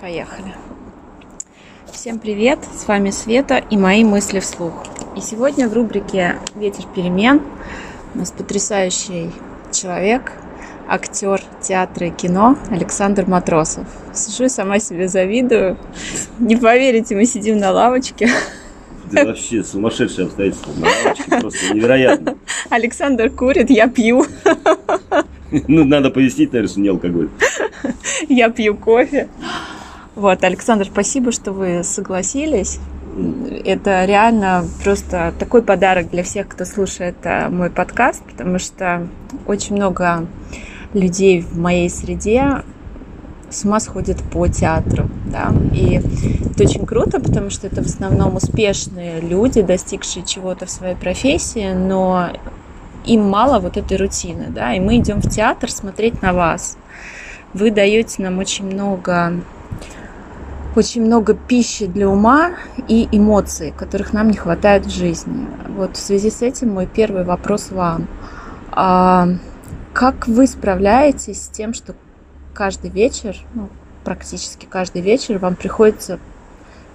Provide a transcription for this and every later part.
Поехали. Всем привет, с вами Света и мои мысли вслух. И сегодня в рубрике «Ветер перемен» у нас потрясающий человек, актер театра и кино Александр Матросов. Сижу и сама себе завидую. Не поверите, мы сидим на лавочке. Да вообще сумасшедшие обстоятельства. На лавочке просто невероятно. Александр курит, я пью. Ну, надо пояснить, наверное, что не алкоголь. Я пью кофе. Вот, Александр, спасибо, что вы согласились. Это реально просто такой подарок для всех, кто слушает э, мой подкаст, потому что очень много людей в моей среде с ума сходят по театру, да, и это очень круто, потому что это в основном успешные люди, достигшие чего-то в своей профессии, но им мало вот этой рутины, да, и мы идем в театр смотреть на вас. Вы даете нам очень много очень много пищи для ума и эмоций, которых нам не хватает в жизни. Вот в связи с этим мой первый вопрос вам. А как вы справляетесь с тем, что каждый вечер, ну, практически каждый вечер вам приходится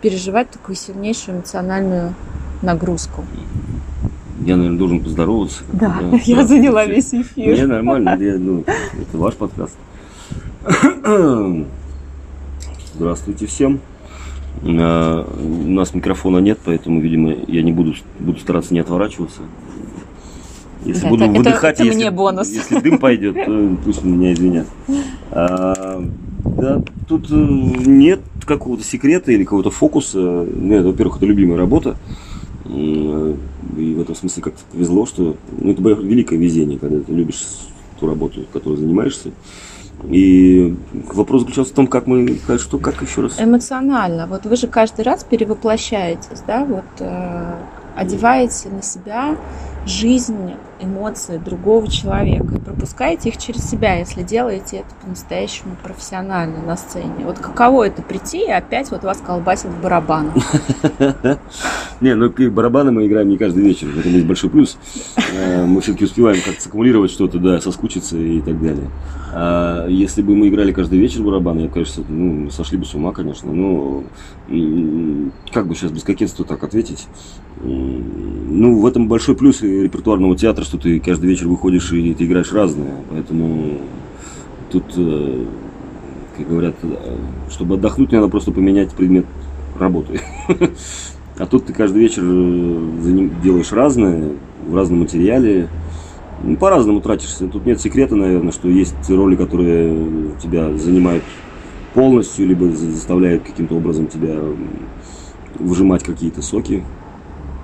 переживать такую сильнейшую эмоциональную нагрузку? Я, наверное, должен поздороваться. Да, да я да, заняла весь эфир. Не, нормально, я, ну, это ваш подкаст. Здравствуйте всем. А, у нас микрофона нет, поэтому, видимо, я не буду, буду стараться не отворачиваться. Если да, буду это, выдыхать, это, это если, бонус. если дым пойдет, то пусть меня извинят. А, да, тут э, нет какого-то секрета или какого-то фокуса. Нет, во-первых, это любимая работа. И в этом смысле как-то повезло, что ну, это великое везение, когда ты любишь ту работу, которой занимаешься. И вопрос заключался в том, как мы, что, как еще раз? Эмоционально. Вот вы же каждый раз перевоплощаетесь, да, вот э, одеваете на себя жизнь, эмоции другого человека пропускаете их через себя, если делаете это по-настоящему профессионально на сцене. Вот каково это прийти и опять вот вас колбасит в барабанах? Не, ну барабаны мы играем не каждый вечер, это есть большой плюс. Э, мы все-таки успеваем как-то саккумулировать что-то, да, соскучиться и так далее. А если бы мы играли каждый вечер барабаны, я, конечно, ну, сошли бы с ума, конечно. Но как бы сейчас без кокетства так ответить? Ну, в этом большой плюс репертуарного театра, что ты каждый вечер выходишь и ты играешь разное. Поэтому тут, э, как говорят, э, чтобы отдохнуть, надо просто поменять предмет работы. А тут ты каждый вечер э, делаешь разное, в разном материале. Ну, по-разному тратишься. Тут нет секрета, наверное, что есть роли, которые тебя занимают полностью, либо заставляют каким-то образом тебя выжимать какие-то соки,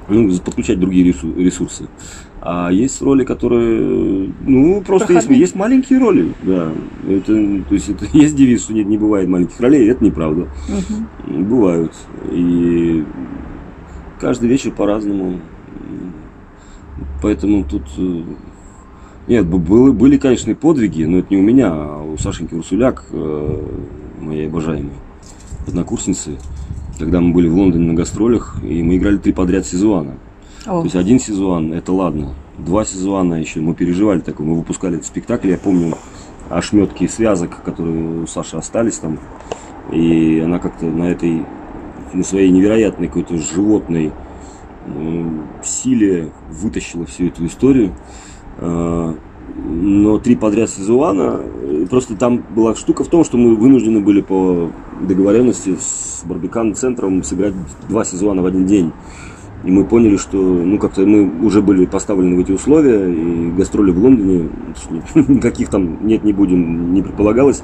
ну, подключать другие ресурсы. А есть роли, которые, ну, просто есть, есть маленькие роли, да. Это, то есть это есть девиз, что нет, не бывает маленьких ролей, это неправда. Угу. Бывают. И каждый вечер по-разному. Поэтому тут э, нет, были, были, конечно, подвиги, но это не у меня, а у Сашеньки Урсуляк, э, моей обожаемой однокурсницы, когда мы были в Лондоне на гастролях, и мы играли три подряд сезона. О. То есть один сезон, это ладно. Два сезона еще мы переживали такой, мы выпускали этот спектакль, я помню ошметки связок, которые у Саши остались там. И она как-то на этой, на своей невероятной какой-то животной э, силе вытащила всю эту историю. Но три подряд сезона, э, просто там была штука в том, что мы вынуждены были по договоренности с Барбикан-центром сыграть два сезона в один день. И мы поняли, что ну как-то мы уже были поставлены в эти условия, и гастроли в Лондоне, никаких там нет, не будем, не предполагалось.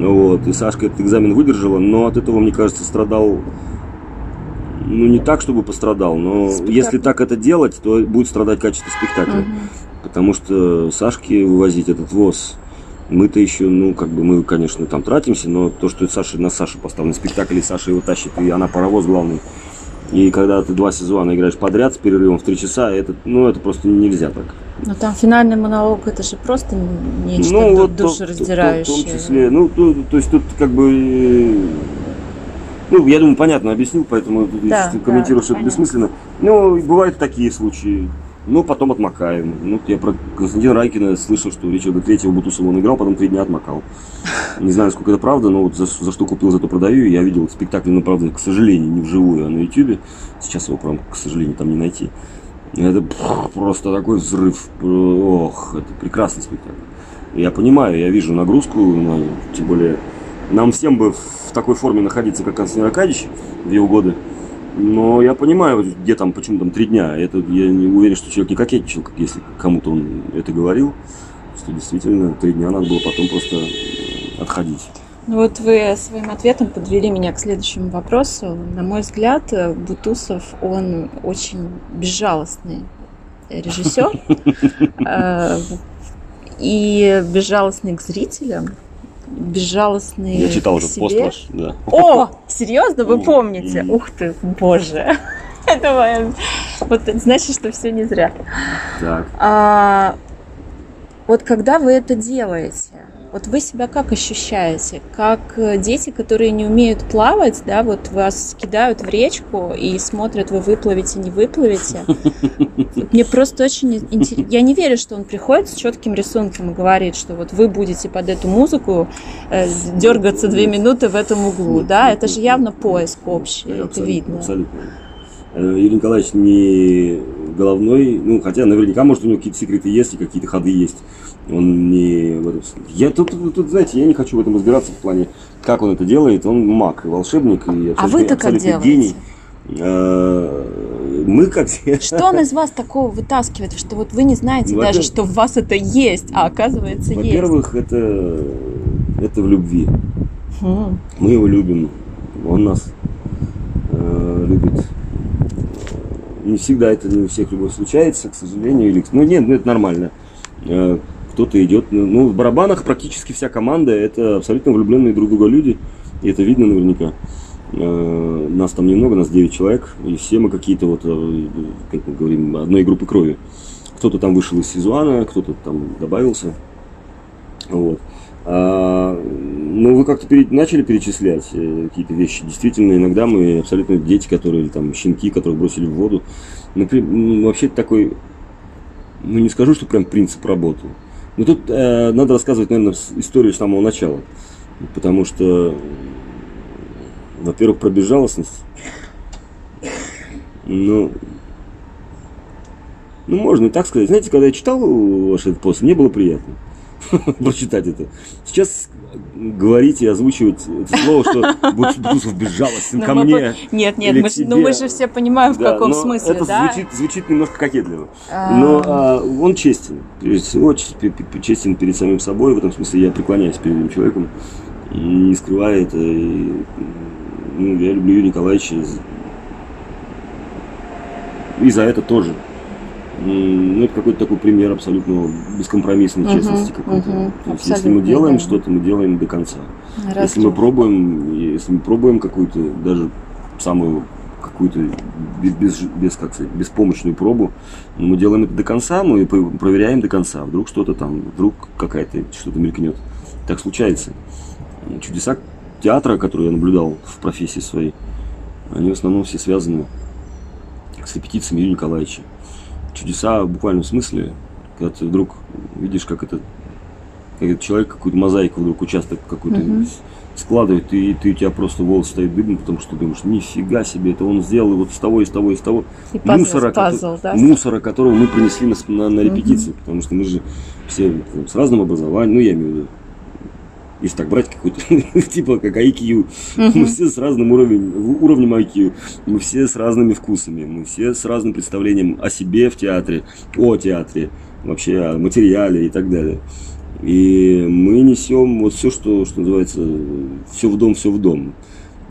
Вот, и Сашка этот экзамен выдержала, но от этого, мне кажется, страдал ну не так, чтобы пострадал, но Спектакль. если так это делать, то будет страдать качество спектакля. Угу. Потому что Сашке вывозить этот ВОЗ, мы-то еще, ну, как бы мы, конечно, там тратимся, но то, что Саша, на Сашу поставлен спектакль, и Саша его тащит, и она паровоз главный. И когда ты два сезона играешь подряд с перерывом в три часа, это, ну, это просто нельзя так. Но там финальный монолог, это же просто нечто ну, вот душераздирающее. В том числе, ну, то, то есть тут как бы ну, я думаю, понятно объяснил, поэтому да, комментирую, да, что это бессмысленно. Ну, бывают такие случаи. Ну, потом отмокаем. Ну, я про Константина Райкина слышал, что Ричарда Третьего Бутусова он играл, потом три дня отмокал. Не знаю, сколько это правда, но вот за, за что купил, зато продаю. Я видел спектакль, но, правда, к сожалению, не вживую, а на Ютубе. Сейчас его, прям, к сожалению, там не найти. Это просто такой взрыв. Ох, это прекрасный спектакль. Я понимаю, я вижу нагрузку, но, тем более нам всем бы в такой форме находиться, как Константин Аркадьевич в его годы. Но я понимаю, где там, почему там три дня. Это я не уверен, что человек не кокетничал, как если кому-то он это говорил. Что действительно три дня надо было потом просто отходить. Ну вот вы своим ответом подвели меня к следующему вопросу. На мой взгляд, Бутусов, он очень безжалостный режиссер э, и безжалостный к зрителям безжалостный. Я читал уже пост ваш, да. О, серьезно, вы помните? Ух ты, боже. Это вот значит, что все не зря. Так. А, вот когда вы это делаете, вот вы себя как ощущаете? Как э, дети, которые не умеют плавать, да, вот вас кидают в речку и смотрят, вы выплывете, не выплывете. Мне просто очень интересно. Я не верю, что он приходит с четким рисунком и говорит, что вот вы будете под эту музыку э, дергаться две минуты в этом углу, да? Это же явно поиск общий, это видно. Абсолютно. Э, Юрий Николаевич не головной, ну, хотя наверняка, может, у него какие-то секреты есть и какие-то ходы есть. Он не Я тут, тут, знаете, я не хочу в этом разбираться в плане, как он это делает. Он маг и волшебник, и а вы-то как делаете? гений. А, мы как Что он из вас такого вытаскивает, что вот вы не знаете даже, что в вас это есть, а оказывается есть? Во-первых, это, это в любви. Хм. Мы его любим, он нас э, любит. Не всегда это не у всех любовь случается, к сожалению. Или... Ну нет, ну это нормально. Э, кто-то идет. Ну, ну, в барабанах практически вся команда это абсолютно влюбленные друг друга люди. И это видно наверняка. Э, нас там немного, нас 9 человек, и все мы какие-то вот, э, как мы говорим, одной группы крови. Кто-то там вышел из Сизуана, кто-то там добавился. Вот. А, ну, вы как-то пере... начали перечислять э, какие-то вещи. Действительно, иногда мы абсолютно дети, которые, там, щенки, которых бросили в воду. Например, вообще такой, ну, не скажу, что прям принцип работы. Но тут э, надо рассказывать, наверное, историю с самого начала. Потому что, во-первых, про безжалостность. Ну, ну, можно и так сказать. Знаете, когда я читал ваш этот пост, мне было приятно. прочитать это. Сейчас говорить и озвучивать это слово, что Бутусов безжалостен ко мне. Нет, нет, мы, ну мы же все понимаем, в каком смысле, это да? звучит, звучит немножко кокетливо. А. Но а, он честен. Прежде всего, честен перед самим собой. В этом смысле я преклоняюсь перед этим человеком. И не скрывая это. Ну, я люблю Юрия Николаевича. И за это тоже ну, это какой-то такой пример абсолютно бескомпромиссной uh-huh, честности какой-то. Uh-huh, То есть, если мы делаем да. что-то, мы делаем до конца. Раз если мы пробуем, если мы пробуем какую-то даже самую какую-то без, без, без, как сказать, беспомощную пробу, мы делаем это до конца, мы проверяем до конца. Вдруг что-то там, вдруг какая-то что-то мелькнет. Так случается. Чудеса театра, которые я наблюдал в профессии своей, они в основном все связаны с репетициями Юрия Николаевича чудеса в буквальном смысле, когда ты вдруг видишь, как этот, как этот человек какую-то мозаику вдруг участок какой-то угу. складывает, и ты у тебя просто волос стоит дыбом, потому что думаешь, нифига себе, это он сделал вот с того, из того, из того и мусора, пазл, да? мусора, которого мы принесли на, на, на репетиции, угу. потому что мы же все там, с разным образованием, ну я имею в виду, если так брать какой-то, типа как IQ, мы все с разным уровнем, уровнем IQ, мы все с разными вкусами, мы все с разным представлением о себе в театре, о театре, вообще о материале и так далее. И мы несем вот все, что, что называется, все в дом, все в дом.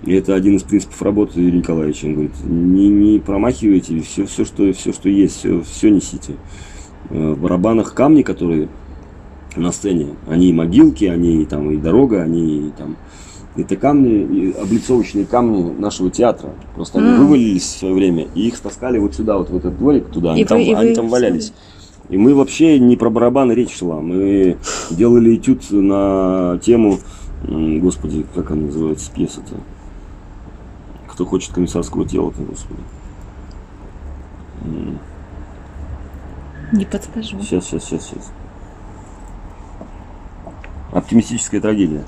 И это один из принципов работы Юрия Николаевича. Он говорит, не, не промахивайте, все, все, что, все, что есть, все, все несите. Э, в барабанах камни, которые на сцене. Они и могилки, они и, там, и дорога, они и, там, это камни, и облицовочные камни нашего театра. Просто mm. они вывалились в свое время, и их стаскали вот сюда, вот в этот дворик туда, они, и там, вы, они там валялись. И мы вообще не про барабаны речь шла. Мы делали этюд на тему, господи, как она называется, пьеса-то? Кто хочет комиссарского тела-то, господи. Не подскажу. Сейчас, сейчас, сейчас, сейчас. Оптимистическая трагедия.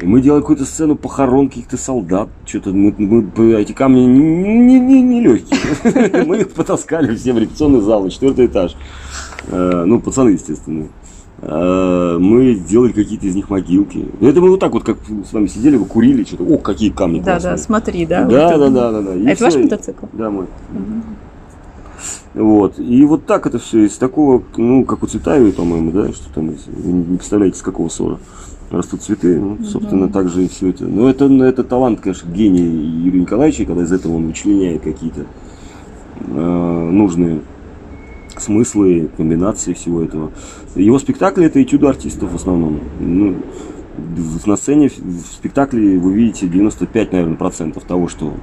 И мы делали какую-то сцену похорон каких-то солдат. Что-то мы, мы, эти камни не, не, не, не легкие. Мы их потаскали все в репетиционный зал, четвертый этаж. Э, ну, пацаны, естественно. Э, мы делали какие-то из них могилки. Это мы вот так вот, как с вами сидели, вы курили, что-то. О, какие камни Да, да, смотри, да. Да, да, да, да, это ваш мотоцикл? Да, мой. Вот. И вот так это все из такого, ну, как у Цветаевой, по-моему, да, что там, вы не представляете, с какого ссора растут цветы. Ну, собственно, так же и все это. Но это, ну, это талант, конечно, гения Юрия Николаевича, когда из этого он вычленяет какие-то э, нужные смыслы, комбинации всего этого. Его спектакли это этюды артистов в основном. Ну, на сцене в спектакле вы видите 95, наверное, процентов того, что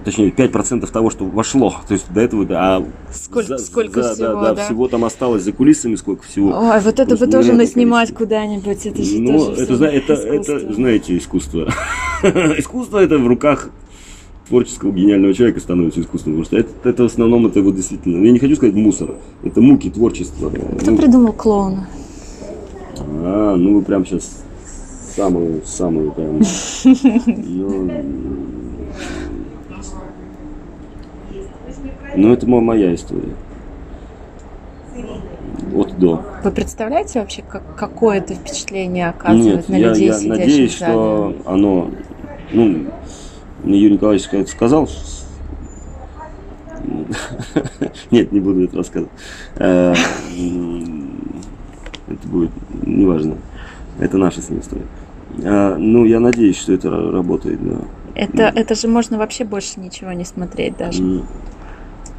точнее 5% того, что вошло. То есть до этого, а сколько, за, сколько за, всего, да, да? всего там осталось за кулисами, сколько всего. Ой, вот это бы тоже наснимать куда-нибудь, это же ну, тоже это, это, это, это, знаете, искусство. искусство это в руках творческого гениального человека становится искусством. Потому что это, это в основном это вот действительно, я не хочу сказать мусор, это муки творчества. Кто ну, придумал клоуна? А, ну вы прям сейчас самую, самую прям. ну, это моя история. От до. Вы представляете вообще, как, какое это впечатление оказывает Нет, на я, людей, я надеюсь, что оно, ну, мне Юрий Николаевич сказал. Нет, не буду это рассказывать. Э, это будет неважно. Это наша с ним история. А, Ну, я надеюсь, что это ра- работает, да. Это, это же можно вообще больше ничего не смотреть даже.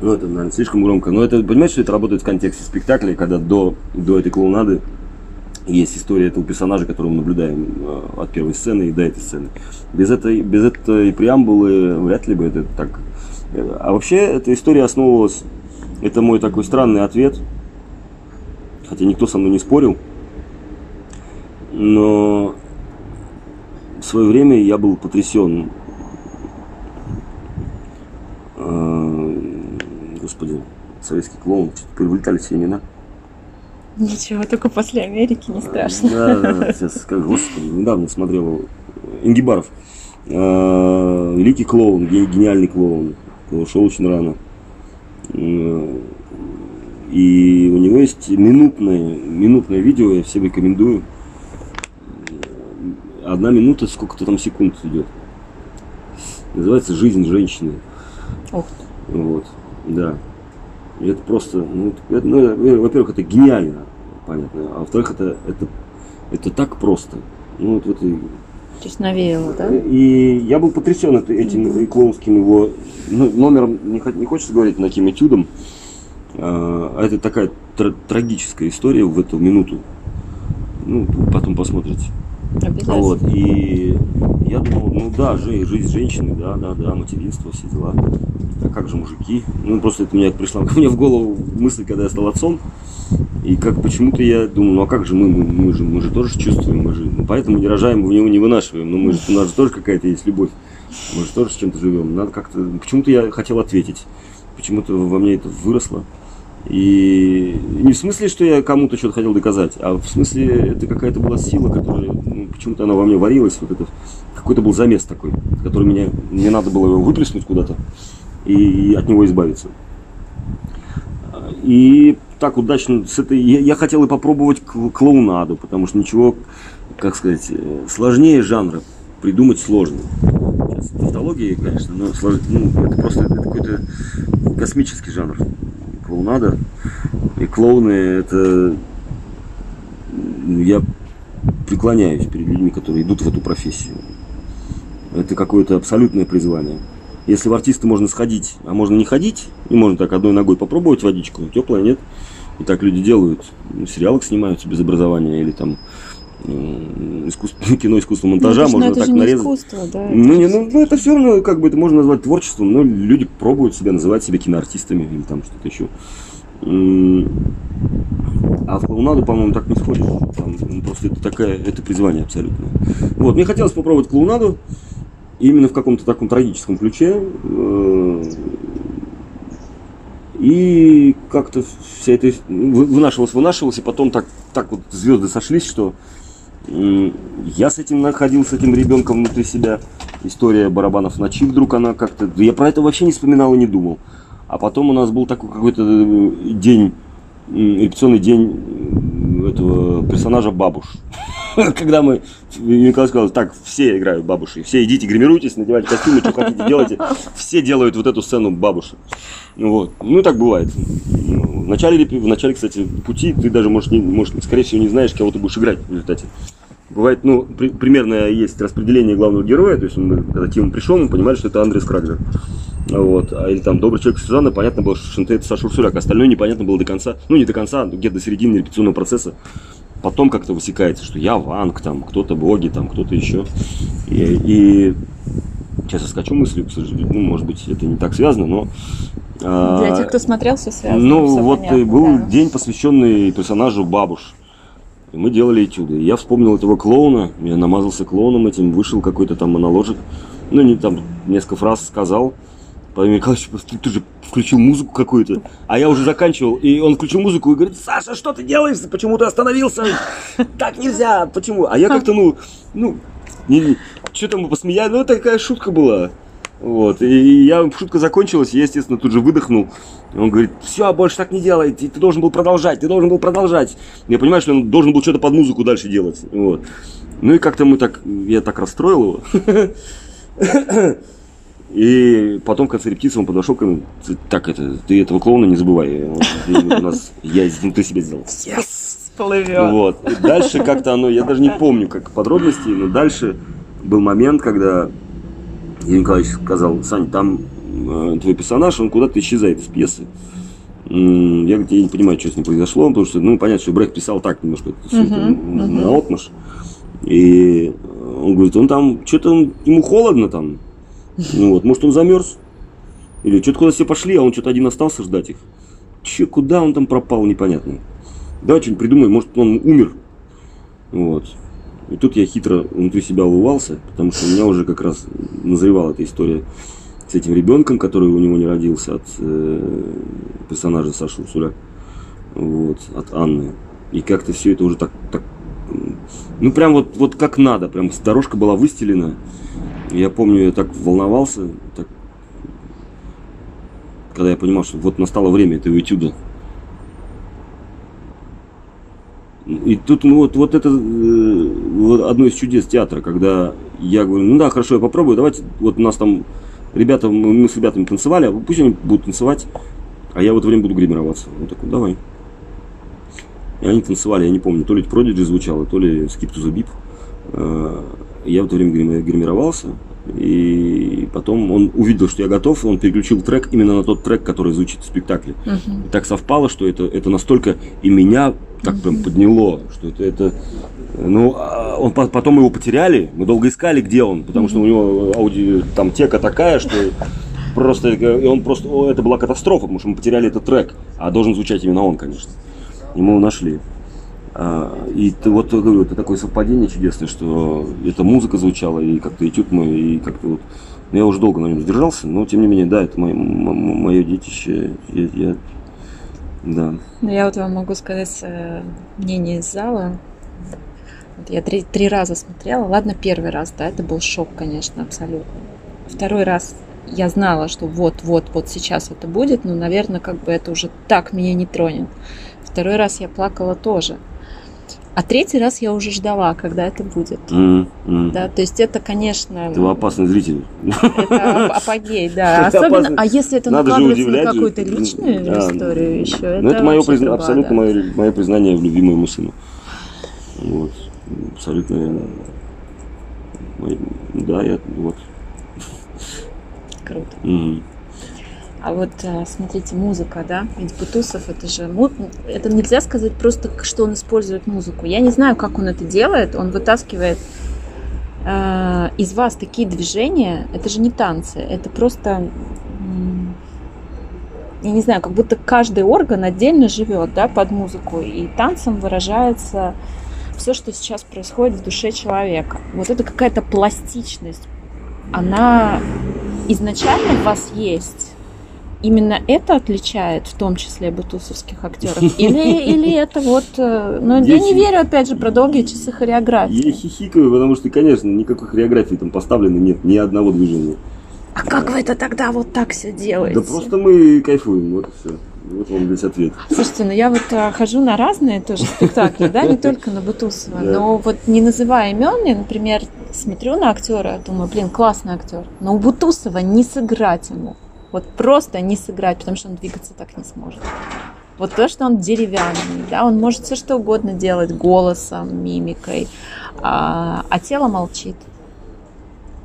Ну, это, наверное, слишком громко. Но это, понимаете, что это работает в контексте спектакля, когда до, до этой клоунады есть история этого персонажа, которого мы наблюдаем э, от первой сцены и до этой сцены. Без этой, без этой преамбулы вряд ли бы это так. Э, А вообще, эта история основывалась, это мой такой странный ответ, хотя никто со мной не спорил, но в свое время я был потрясен э, господи, советский клоун, что-то повылетали все имена. Ничего, только после Америки не страшно. Да, сейчас скажу, господи, недавно смотрел Ингибаров. Э, Великий клоун, ге- гениальный клоун. Ушел очень рано. Э, И у него есть минутное, минутное видео, я всем рекомендую. Одна минута, сколько-то там секунд идет. Называется «Жизнь женщины». Ты. Вот, да. И это просто, ну, это, ну, во-первых, это гениально, понятно, а во-вторых, это, это, это так просто. Ну, вот, вот и, То есть навеяло, да? и я был потрясен этим и клоунским его ну, номером, не, не хочется говорить, на каким этюдом, а это такая тра- трагическая история в эту минуту. Ну, потом посмотрите. Обязательно. Вот, и я думал, ну да, жи- жизнь женщины, да, да, да, материнство, все дела. А как же мужики? Ну, просто это мне пришла ко мне в голову мысль, когда я стал отцом. И как почему-то я думаю, ну а как же мы, мы, мы же, мы же тоже чувствуем, мы же, ну, поэтому не рожаем, мы его не вынашиваем, но мы же, у нас же тоже какая-то есть любовь, мы же тоже с чем-то живем. Надо как-то, почему-то я хотел ответить, почему-то во мне это выросло. И не в смысле, что я кому-то что-то хотел доказать, а в смысле, это какая-то была сила, которая, ну, почему-то она во мне варилась, вот это, какой-то был замес такой, который меня, мне надо было его выплеснуть куда-то и, от него избавиться. И так удачно с этой, я, я хотел и попробовать кл- клоунаду, потому что ничего, как сказать, э, сложнее жанра придумать сложно. Сейчас тавтология, конечно, но слож- ну, это просто это какой-то космический жанр. Клоунада. И клоуны это ну, я преклоняюсь перед людьми, которые идут в эту профессию. Это какое-то абсолютное призвание. Если в артисты можно сходить, а можно не ходить, и можно так одной ногой попробовать водичку, теплая нет. И так люди делают. Ну, сериалы снимаются без образования или там искусство, кино искусство Ну, монтажа, ну, можно так же нарезать. искусство, да. Ну, не, ну, ну, это все равно, как бы это можно назвать творчеством, но люди пробуют себя, называть себя киноартистами или там что-то еще. А в клоунаду, по-моему, так не сходишь. Там, ну, просто это такая, это призвание абсолютно. Вот, мне хотелось попробовать клоунаду именно в каком-то таком трагическом ключе. Э, И как-то вся это вынашивалось, вынашивалось, и потом так, так вот звезды сошлись, что я с этим находил, с этим ребенком внутри себя. История барабанов ночи вдруг она как-то... Я про это вообще не вспоминал и не думал. А потом у нас был такой какой-то э, день, репетиционный день этого персонажа Бабуш. Когда мы, Николай сказал, так, все играют бабуши, все идите, гримируйтесь, надевайте костюмы, что хотите, делайте. Все делают вот эту сцену бабуши. Вот. Ну, так бывает. В начале, в начале, кстати, пути ты даже, можешь, не, можешь, скорее всего, не знаешь, кого ты будешь играть в результате. Бывает, ну, при, примерно есть распределение главного героя, то есть, мы, когда Тим пришел, мы понимали, что это Андрей Скраглер. Вот. А, или там «Добрый человек Сюзанна», понятно было, что это Саша Урсуляк. Остальное непонятно было до конца. Ну, не до конца, где-то до середины репетиционного процесса. Потом как-то высекается, что я Ванг, там, кто-то Боги, там, кто-то еще. И, и сейчас я скачу мыслью, к сожалению, ну, может быть, это не так связано, но... А, Для тех, кто смотрел, все связано. Ну, все вот понятно, был да. день, посвященный персонажу Бабуш. И мы делали этюды. И я вспомнил этого клоуна, я намазался клоуном этим, вышел какой-то там моноложек. Ну, не там, несколько фраз сказал. Владимир Николаевич, ты, ты же включил музыку какую-то. А я уже заканчивал. И он включил музыку и говорит, Саша, что ты делаешь? Почему ты остановился? Так нельзя. Почему? А я как-то, ну, ну, не, что-то мы посмеялись. Ну, такая шутка была. Вот. И я, шутка закончилась, я, естественно, тут же выдохнул. Он говорит, все, больше так не делай, ты, ты должен был продолжать, ты должен был продолжать. Я понимаю, что он должен был что-то под музыку дальше делать. Вот. Ну и как-то мы так, я так расстроил его. И потом в конце репетиции он подошел ко мне, так это, ты этого клоуна не забывай, у нас, я ты себе сделал. Yes! Всплывет. Вот. И дальше как-то оно, я даже не помню как подробности, но дальше был момент, когда Юрий Николаевич сказал, Сань, там э, твой персонаж, он куда-то исчезает из пьесы. Я, говорит, я не понимаю, что с ним произошло, потому что, ну, понятно, что Брехт писал так немножко, это на отмаш. И он говорит, он там, что-то ему холодно там, ну вот, может он замерз, или что-то куда все пошли, а он что-то один остался ждать их. Че, куда он там пропал, непонятно. Давай что-нибудь придумаем, может он умер. Вот. И тут я хитро внутри себя улыбался, потому что у меня уже как раз назревала эта история с этим ребенком, который у него не родился от э, персонажа Саши Урсуля, вот, от Анны. И как-то все это уже так, так ну прям вот, вот как надо, прям дорожка была выстелена. Я помню, я так волновался, так, когда я понимал, что вот настало время этого этюда. И тут ну, вот, вот это э, вот одно из чудес театра, когда я говорю, ну да, хорошо, я попробую, давайте, вот у нас там ребята, мы, с ребятами танцевали, а пусть они будут танцевать, а я в это время буду гримироваться. Он такой, давай. И они танцевали, я не помню, то ли Prodigy звучало, то ли Skip to the Beep. Я в это время грими- гримировался, и потом он увидел, что я готов, он переключил трек именно на тот трек, который звучит в спектакле. И так совпало, что это, это настолько и меня так прям подняло, что это, это ну, а он, по- потом его потеряли, мы долго искали, где он, потому что у него ауди, там тека такая, что просто, и он просто, это была катастрофа, потому что мы потеряли этот трек, а должен звучать именно он, конечно. И мы его нашли. А, И вот говорю, это такое совпадение чудесное, что эта музыка звучала, и как-то этюд мой, и как-то вот. ну, Я уже долго на нем сдержался, но тем не менее, да, это мое, мое детище. Я, я- да. Ну, я вот вам могу сказать э, мнение из зала. Вот я три, три раза смотрела. Ладно, первый раз, да, это был шок, конечно, абсолютно. Второй раз я знала, что вот-вот, вот сейчас это будет, но, наверное, как бы это уже так меня не тронет. Второй раз я плакала тоже. А третий раз я уже ждала, когда это будет. М, м. Да, то есть это, конечно, Ты опасный зритель. это ап- апогей, да. Это Особенно, опасно. а если это Надо накладывается на какую-то личную Да. историю еще, это Ну, это мое вообще призна- труба, абсолютно да. мое, мое признание в любви моему сыну. Вот. Абсолютно. мой- Да, я вот. Круто. Мгм. А вот а, смотрите, музыка, да, ведь Бутусов это же, это нельзя сказать просто, что он использует музыку. Я не знаю, как он это делает, он вытаскивает а, из вас такие движения, это же не танцы, это просто, я не знаю, как будто каждый орган отдельно живет, да, под музыку, и танцем выражается все, что сейчас происходит в душе человека. Вот это какая-то пластичность, она изначально в вас есть, именно это отличает, в том числе бутусовских актеров? Или, или это вот... э, Ну, я Здесь- не верю, опять же, про долгие часы Я хореографии. хихикаю, потому что, конечно, никакой хореографии там поставлено нет, ни одного движения. А как вы это тогда вот так все делаете? Да просто мы кайфуем, вот и все. Вот вам весь ответ. Слушайте, ну я вот а, хожу на разные тоже спектакли, да, не только на Бутусова, Да. но вот не называя имен, я, например, смотрю на актера, думаю, блин, классный актер, но у Бутусова не сыграть ему, вот просто не сыграть, потому что он двигаться так не сможет. Вот то, что он деревянный, да, он может все что угодно делать голосом, мимикой, а, а тело молчит.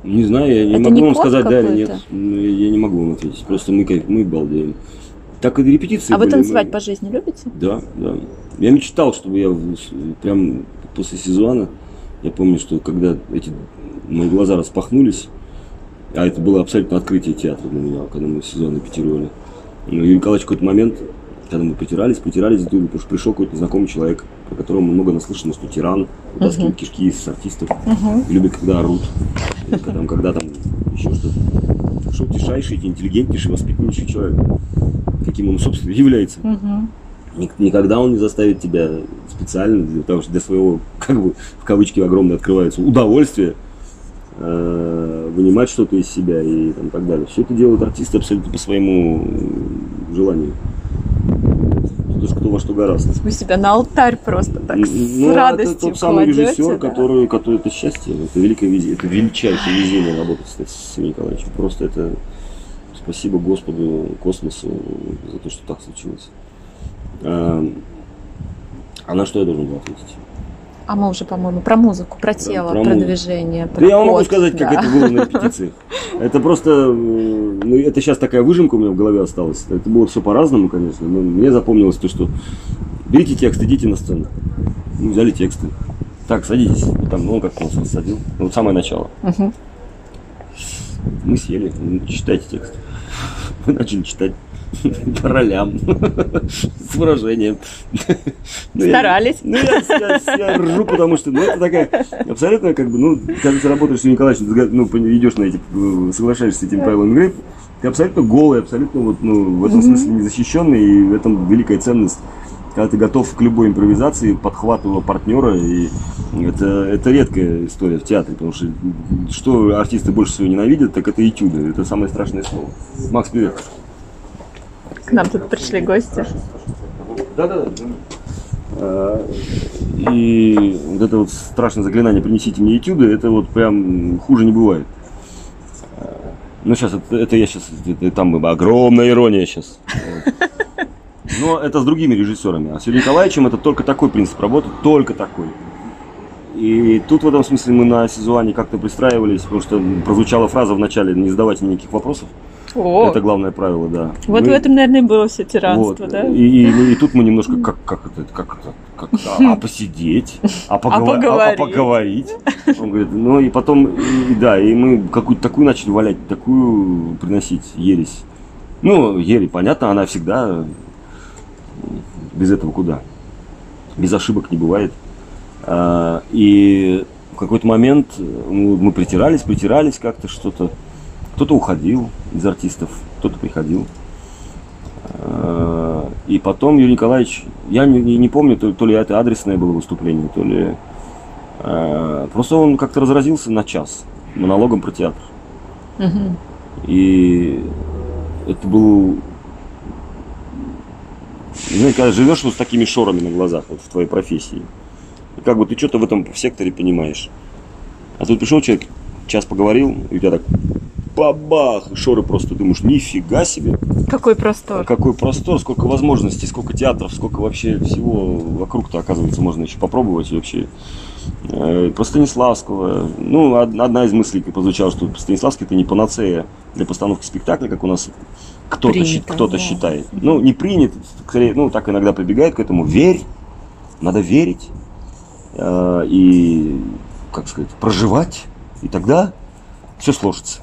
Не знаю, я не Это могу не вам сказать, да или нет. Ну, Я не могу вам ответить. Просто мы, кайф- мы балдеем. Так и репетиции А вы были, танцевать мы- по жизни любите? Да, да. Я мечтал, чтобы я прям после сезона, я помню, что когда эти мои глаза распахнулись, а это было абсолютно открытие театра для меня, когда мы сезон репетировали. Ну, Юрий Николаевич в какой-то момент, когда мы потирались, потирались, потому что пришел какой-то знакомый человек, про которого мы много наслышаны, что тиран, вытаскивает кишки из артистов, любит, когда орут, когда, там, когда там еще что-то. Что утешающий, интеллигентнейший, воспитаннейший человек, каким он, собственно, является. Ник- Никогда он не заставит тебя специально для того, что для своего, как бы, в кавычки огромное открывается, удовольствия э, вынимать что-то из себя и там, так далее. Все это делают артисты абсолютно по своему э, желанию. Тут уж кто во что гораздо. Вы себя на алтарь просто так с Ну, радостью это тот самый кладете, режиссер, да? который, который это счастье, это великое везение, это величайшее везение работать с, с Ильей Николаевичем. Просто это спасибо Господу, космосу за то, что так случилось. А, а на что я должен был ответить? А мы уже, по-моему, про музыку, про тело, про про, музыку. движение, про Да я вам могу сказать, как да. это было на репетициях. Это просто, э, ну, это сейчас такая выжимка у меня в голове осталась. Это было все по-разному, конечно, но мне запомнилось то, что берите текст, идите на сцену. Мы взяли тексты. Так, садитесь. Там, ну, он как нас рассадил. Ну, Вот самое начало. Мгм. Мы сели, ну, читайте текст. Мы начали читать по ролям, с выражением. Ну, Старались. ну, я, я- я ржу, потому что, ну, это такая, абсолютно, как бы, ну, когда ты работаешь с Николаевичем, ты, ну, идешь на эти, э, соглашаешься с этими правилами игры, ты абсолютно голый, абсолютно, вот, ну, в этом смысле незащищенный, и в этом великая ценность, когда ты готов к любой импровизации, подхватывая партнера, и это, это редкая история в театре, потому что что артисты больше всего ненавидят, так это этюды, это самое страшное слово. Макс, привет. К нам тут пришли гости. Да-да-да. А, И вот это вот страшное заклинание «принесите мне этюды», это вот прям хуже не бывает. А, Ну, сейчас, это, это я сейчас, это, там огромная ирония сейчас. Но это с другими режиссерами. А с Юрием Николаевичем это только такой принцип работы, только такой. И тут в этом смысле мы на сезоне как-то пристраивались, потому что прозвучала фраза в начале «не задавайте никаких вопросов». О, Это главное правило, да. вот Мы- в этом, наверное, и было все тиранство, вот. да? И, и- ну, и тут мы немножко как, как это, как это, как это, а посидеть, а, поговор- а- а поговорить. поговорить. Он говорит, ну и потом, и, да, и мы какую-то такую начали валять, такую приносить ересь. Ну, ересь, понятно, она всегда без этого куда? Без ошибок не бывает. А, и в какой-то момент мы, мы притирались, притирались как-то что-то. Кто-то уходил из артистов, кто-то приходил. А, И потом Юрий Николаевич, я не, не- помню, то, то ли это адресное было выступление, то ли... а, Просто он как-то разразился на час монологом про театр. И это был... Знаете, когда живешь вот с такими шорами на глазах вот в твоей профессии, и как бы ты что-то в этом секторе понимаешь. А тут пришел человек, час поговорил, и у тебя так бабах, и шоры просто думаешь, нифига себе, Какой простор. какой простор, сколько возможностей, сколько театров, сколько вообще всего вокруг-то, оказывается, можно еще попробовать и вообще. Э, Про Станиславского. Ну, од- одна из мыслей прозвучала, что Станиславский это не панацея для постановки спектакля, как у нас кто-то, кто-то да. считает. Ну, не принят, скорее, ну, так иногда прибегает к этому. Верь, надо верить э, и, как сказать, проживать, и тогда все сложится.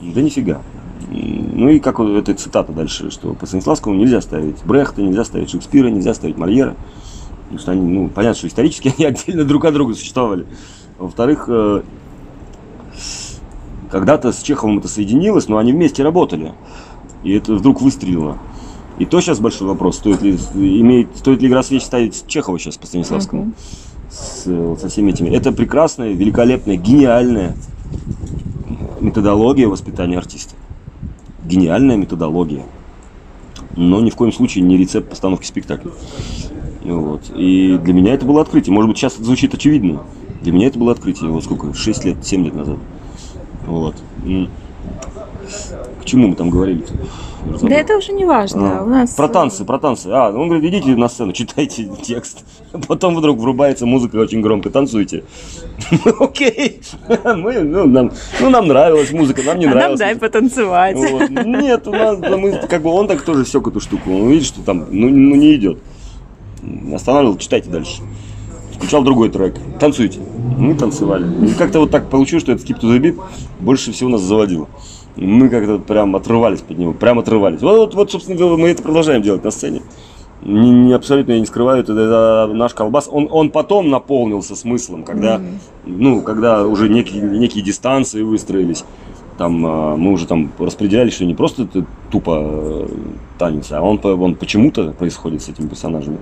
Да нифига. Ну и как вот эта цитата дальше, что по Станиславскому нельзя ставить Брехта, нельзя ставить Шекспира, нельзя ставить Мольера. Потому что они, ну, понятно, что исторически они отдельно друг от друга существовали. Во-вторых, э, когда-то с Чеховым это соединилось, но они вместе работали. И это вдруг выстрелило. И то сейчас большой вопрос, стоит ли, имеет, стоит ли игра свеч ставить Чехова сейчас по Станиславскому. Uh-huh. С, со всеми этими. Это прекрасная, великолепная, гениальная методология воспитания артиста. Гениальная методология. Но ни в коем случае не рецепт постановки спектакля. Вот. И для меня это было открытие. Может быть, сейчас это звучит очевидно. Для меня это было открытие. Вот сколько? 6 лет, 7 лет назад. Вот. К чему мы там говорили? -то? Да это уже не важно. А, У нас... Про танцы, про танцы. А, он говорит, идите на сцену, читайте текст. Потом вдруг врубается музыка очень громко, танцуйте. Окей. Мы, ну, нам, ну, нам нравилась музыка, нам не а нравилась. нам дай потанцевать. Вот. Нет, у нас, мы, как бы он так тоже все эту штуку. Он видит, что там, ну, ну не идет. Останавливал, читайте дальше. Включал другой трек. Танцуйте. Мы танцевали. И как-то вот так получилось, что этот Skip to the Beat больше всего нас заводил мы как-то прям отрывались под него, прям отрывались. Вот, вот, вот, собственно, мы это продолжаем делать на сцене. Не, не абсолютно я не скрываю, это, это наш колбас. Он, он потом наполнился смыслом, когда, mm-hmm. ну, когда уже некие, некие дистанции выстроились. Там а, мы уже там распределяли, что не просто это тупо э, танец, а он, он почему-то происходит с этими персонажами.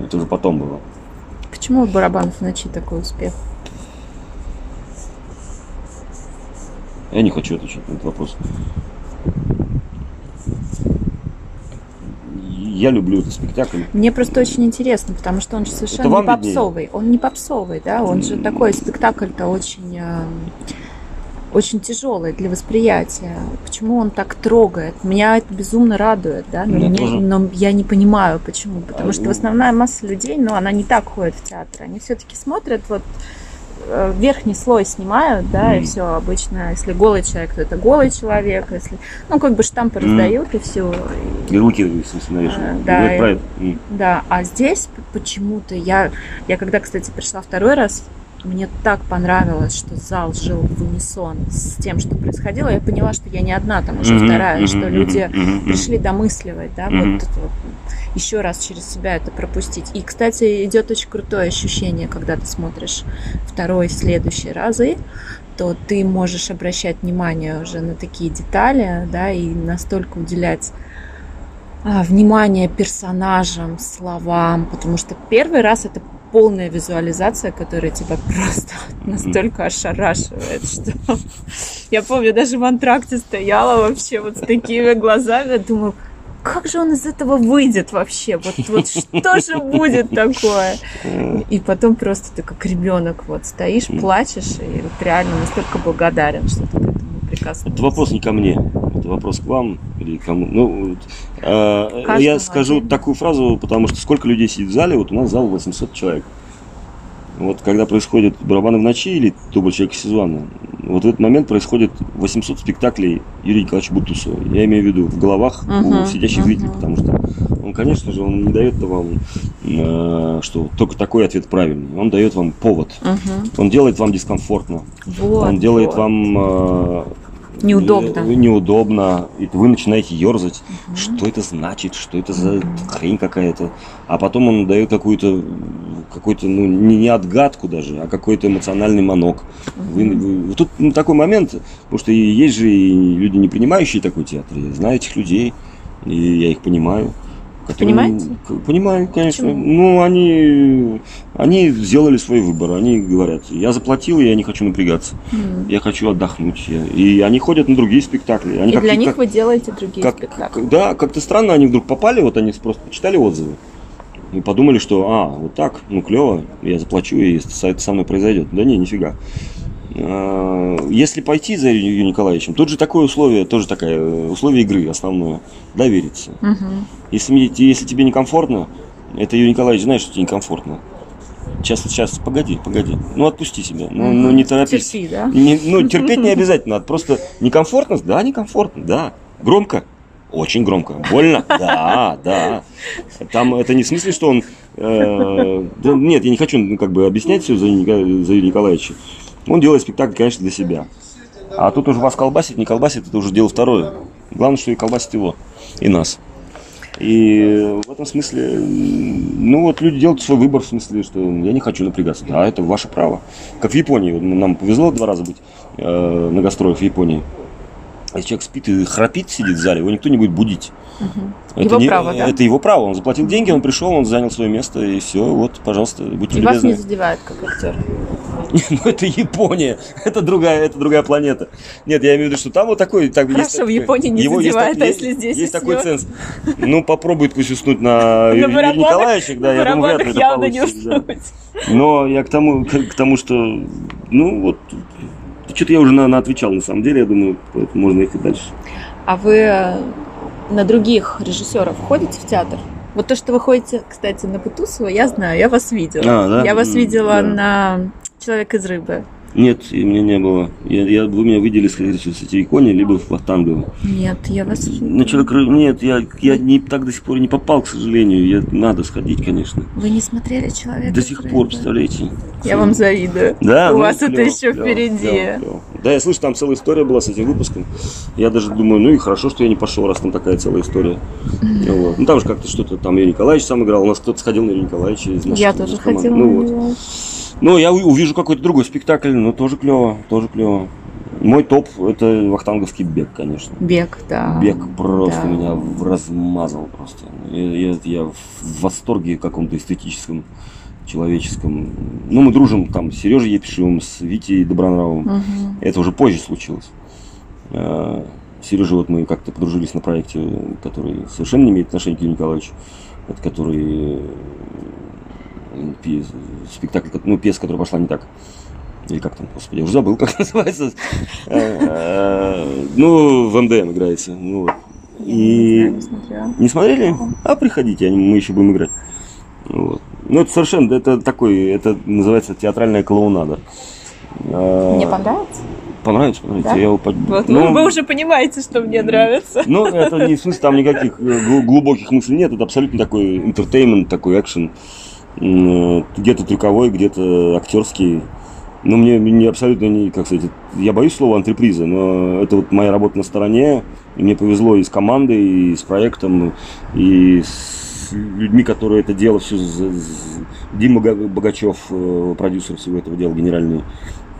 Это уже потом было. Почему у Барабанов ночи такой успех? Я не хочу отвечать на этот вопрос. Я люблю этот спектакль. Мне просто очень интересно, потому что он же совершенно не попсовый. Виднее. Он не попсовый, да, он же такой спектакль-то очень, э, очень тяжелый для восприятия. Почему он так трогает? Меня это безумно радует, да, но, мне, но я не понимаю, почему. Потому а, что ну... основная масса людей, ну, она не так ходит в театр. Они все-таки смотрят вот верхний слой снимают, да, mm. и все обычно, если голый человек, то это голый человек, если, ну, как бы штампы mm. раздают и все. И руки, в смысле, навешаны. Да, и, mm. да, а здесь почему-то я, я когда, кстати, пришла второй раз, мне так понравилось, что зал жил в унисон с тем, что происходило. Я поняла, что я не одна, там уже mm-hmm, вторая, mm-hmm, что люди mm-hmm, пришли домысливать, да, mm-hmm. вот, вот еще раз через себя это пропустить. И, кстати, идет очень крутое ощущение, когда ты смотришь второй, следующий разы, то ты можешь обращать внимание уже на такие детали, да, и настолько уделять а, внимание персонажам, словам, потому что первый раз это полная визуализация, которая тебя просто настолько ошарашивает, что я помню, даже в антракте стояла вообще вот с такими глазами, думаю, как же он из этого выйдет вообще? Вот, вот что же будет такое? И потом просто ты как ребенок вот стоишь, плачешь, и вот реально настолько благодарен, что ты к этому прикоснулся. Это вопрос не ко мне, это вопрос к вам или кому. Ну, э, я скажу такую фразу, потому что сколько людей сидит в зале, вот у нас зал 800 человек. Вот когда происходит барабаны в ночи или дубль человека сезона, вот в этот момент происходит 800 спектаклей Юрия Николаевича Бутусова. Я имею в виду в головах uh-huh, у сидящих uh-huh. зрителей, потому что он, конечно же, он не дает вам, э, что только такой ответ правильный. Он дает вам повод. Uh-huh. Он делает вам дискомфортно. Вот, он делает вот. вам э, Неудобно. Неудобно. И вы начинаете ерзать. Угу. Что это значит? Что это за хрень какая-то? А потом он дает какую-то, какой-то, ну, не, не отгадку даже, а какой-то эмоциональный манок. Угу. Вы, вы, тут ну, такой момент, потому что есть же и люди, не принимающие такой театр. Я знаю этих людей, и я их понимаю. Которые, Понимаете? Понимаю, конечно. Почему? Ну, они, они сделали свой выбор. Они говорят, я заплатил, я не хочу напрягаться. Mm. Я хочу отдохнуть. И они ходят на другие спектакли. Они и для них как, вы делаете другие как, спектакли. Да, как-то странно они вдруг попали, вот они просто почитали отзывы. И подумали, что, а, вот так, ну клево, я заплачу, и это со мной произойдет. Да не, нифига. А, если пойти за Юрием Николаевичем, тут же такое условие, тоже такое э, условие игры основное, довериться. Угу. Если, если тебе некомфортно, это Юрий Николаевич знаешь, что тебе некомфортно. Сейчас, сейчас, погоди, погоди. Ну, отпусти себя. Ну, ну не торопись. Терпи, да? Не, ну, терпеть не обязательно. Просто некомфортно? Да, некомфортно, да. Громко? Очень громко. Больно? Да, да. Там это не в смысле, что он... Э, да, нет, я не хочу ну, как бы объяснять все за, за Юрия Николаевича. Он делает спектакль, конечно, для себя. А тут уже вас колбасит, не колбасит, это уже дело второе. Главное, что и колбасит его, и нас. И в этом смысле, ну вот люди делают свой выбор, в смысле, что я не хочу напрягаться. Да, это ваше право. Как в Японии. Нам повезло два раза быть э, на гастролях в Японии. Если человек спит и храпит, сидит в зале, его никто не будет будить. Мгм. Это Его не- право, да? Это его право. Он заплатил деньги, он пришел, он занял свое место, и все. Вот, пожалуйста, будьте И вас не любезны. задевает как актер. Ну, это Япония. Это другая, это другая планета. Нет, я имею в виду, что там вот такой... Так, Хорошо, есть в Японии не его есть задевает, так- а есть- если здесь Есть такой ценз. Ну, попробует пусть уснуть на Николаевича, да, я думаю, вряд ли это получится. Но я к тому, к тому, что, ну вот, что-то я уже на, на отвечал на самом деле, я думаю, поэтому можно ехать дальше. А вы э, на других режиссеров ходите в театр? Вот то, что вы ходите, кстати, на Бутусова, я знаю, я вас видела. А, да? Я вас видела да. на «Человек из рыбы». Нет, и меня не было. Я, я- вы меня видели, скорее всего, в Сатириконе, либо в Вахтангово. Нет, я вас... На человек ры- нет, я, я не, так до сих пор не попал, к сожалению. Я, надо сходить, конечно. Вы не смотрели «Человека До сих рыбы»? пор, представляете? Я вам завидую. Да, У ну, вас это клёво, еще клёво, впереди. клёво, клёво. Да, я слышу, там целая история была с этим выпуском. Я даже думаю, ну и хорошо, что я не пошел, раз там такая целая история. Вот. Ну там же как-то что-то там Юрий Николаевич сам играл. У нас кто-то сходил на Юрия Николаевича из нашей Я тоже хотела Ну, вот. Ну, я увижу какой-то другой спектакль, но тоже клево, тоже клево. Мой топ это Вахтанговский бег, конечно. Бег, да. Бег просто да. меня размазал просто. Я, я- я в восторге каком-то эстетическом, человеческом. Ну, мы дружим там с Сережей Епишевым, с Витей Добронравовым. Мгм. Это уже позже случилось. Сережа, вот мы как-то подружились на проекте, который совершенно не имеет отношения к Юрию Николаевичу. Это который э, спектакль, ну, пьеса, которая пошла не так. Или как там, господи, я уже забыл, как называется. Э, э, Ну, в МДМ играется. Ну, вот. И не смотрели? А приходите, мы еще будем играть. Вот. Ну, это совершенно, это такой, это называется театральная клоунада. А, Мне понравится? Понравится, понравится. Да? Я его Вот, Ну, вы, уже понимаете, что мне нравится. Ну, это не в смысле, там никаких э, гл- глубоких мыслей нет. Это абсолютно такой интертеймент, такой экшен. Э, Где-то трюковой, где-то актерский. Ну, мне, мне абсолютно не, как сказать, я боюсь слова антреприза, но это вот моя работа на стороне. И мне повезло и с командой, и с проектом, и с людьми, которые это дело все... Дима Бога- Богачев, э, продюсер всего этого дела, генеральный,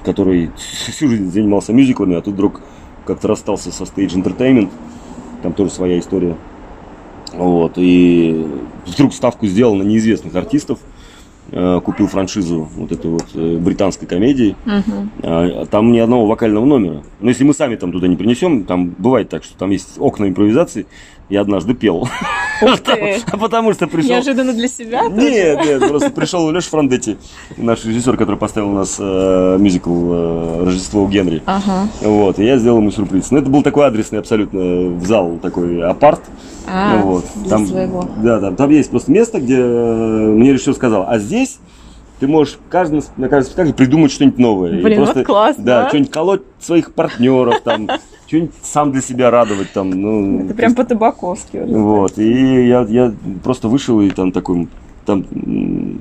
который всю жизнь занимался мюзиклами, а тут вдруг как-то расстался со Stage Entertainment. Там тоже своя история. Вот. И вдруг ставку сделал на неизвестных артистов. Э, Купил франшизу вот этой вот э, британской комедии. А, Там ни одного вокального номера. Но если мы сами там туда не принесем, там бывает так, что там есть окна импровизации. Я однажды пел. Потому что пришел... Неожиданно для себя? Нет, нет, просто пришел Леша Франдетти, наш режиссер, который поставил у нас э, мюзикл э, «Рождество у Генри». Вот, и я сделал ему сюрприз. Ну, это был такой адресный абсолютно в зал, такой апарт. А, вот. для Там, своего. Да, да, там есть просто место, где э, мне режиссер сказал, а здесь ты можешь каждый, на каждый спектакль придумать что-нибудь новое. И Блин, просто, вот классно, Да, а? что-нибудь колоть своих партнеров, там, что-нибудь сам для себя радовать. Там, ну, Это прям по-табаковски вот, и я, я просто вышел и там такой, там, ну,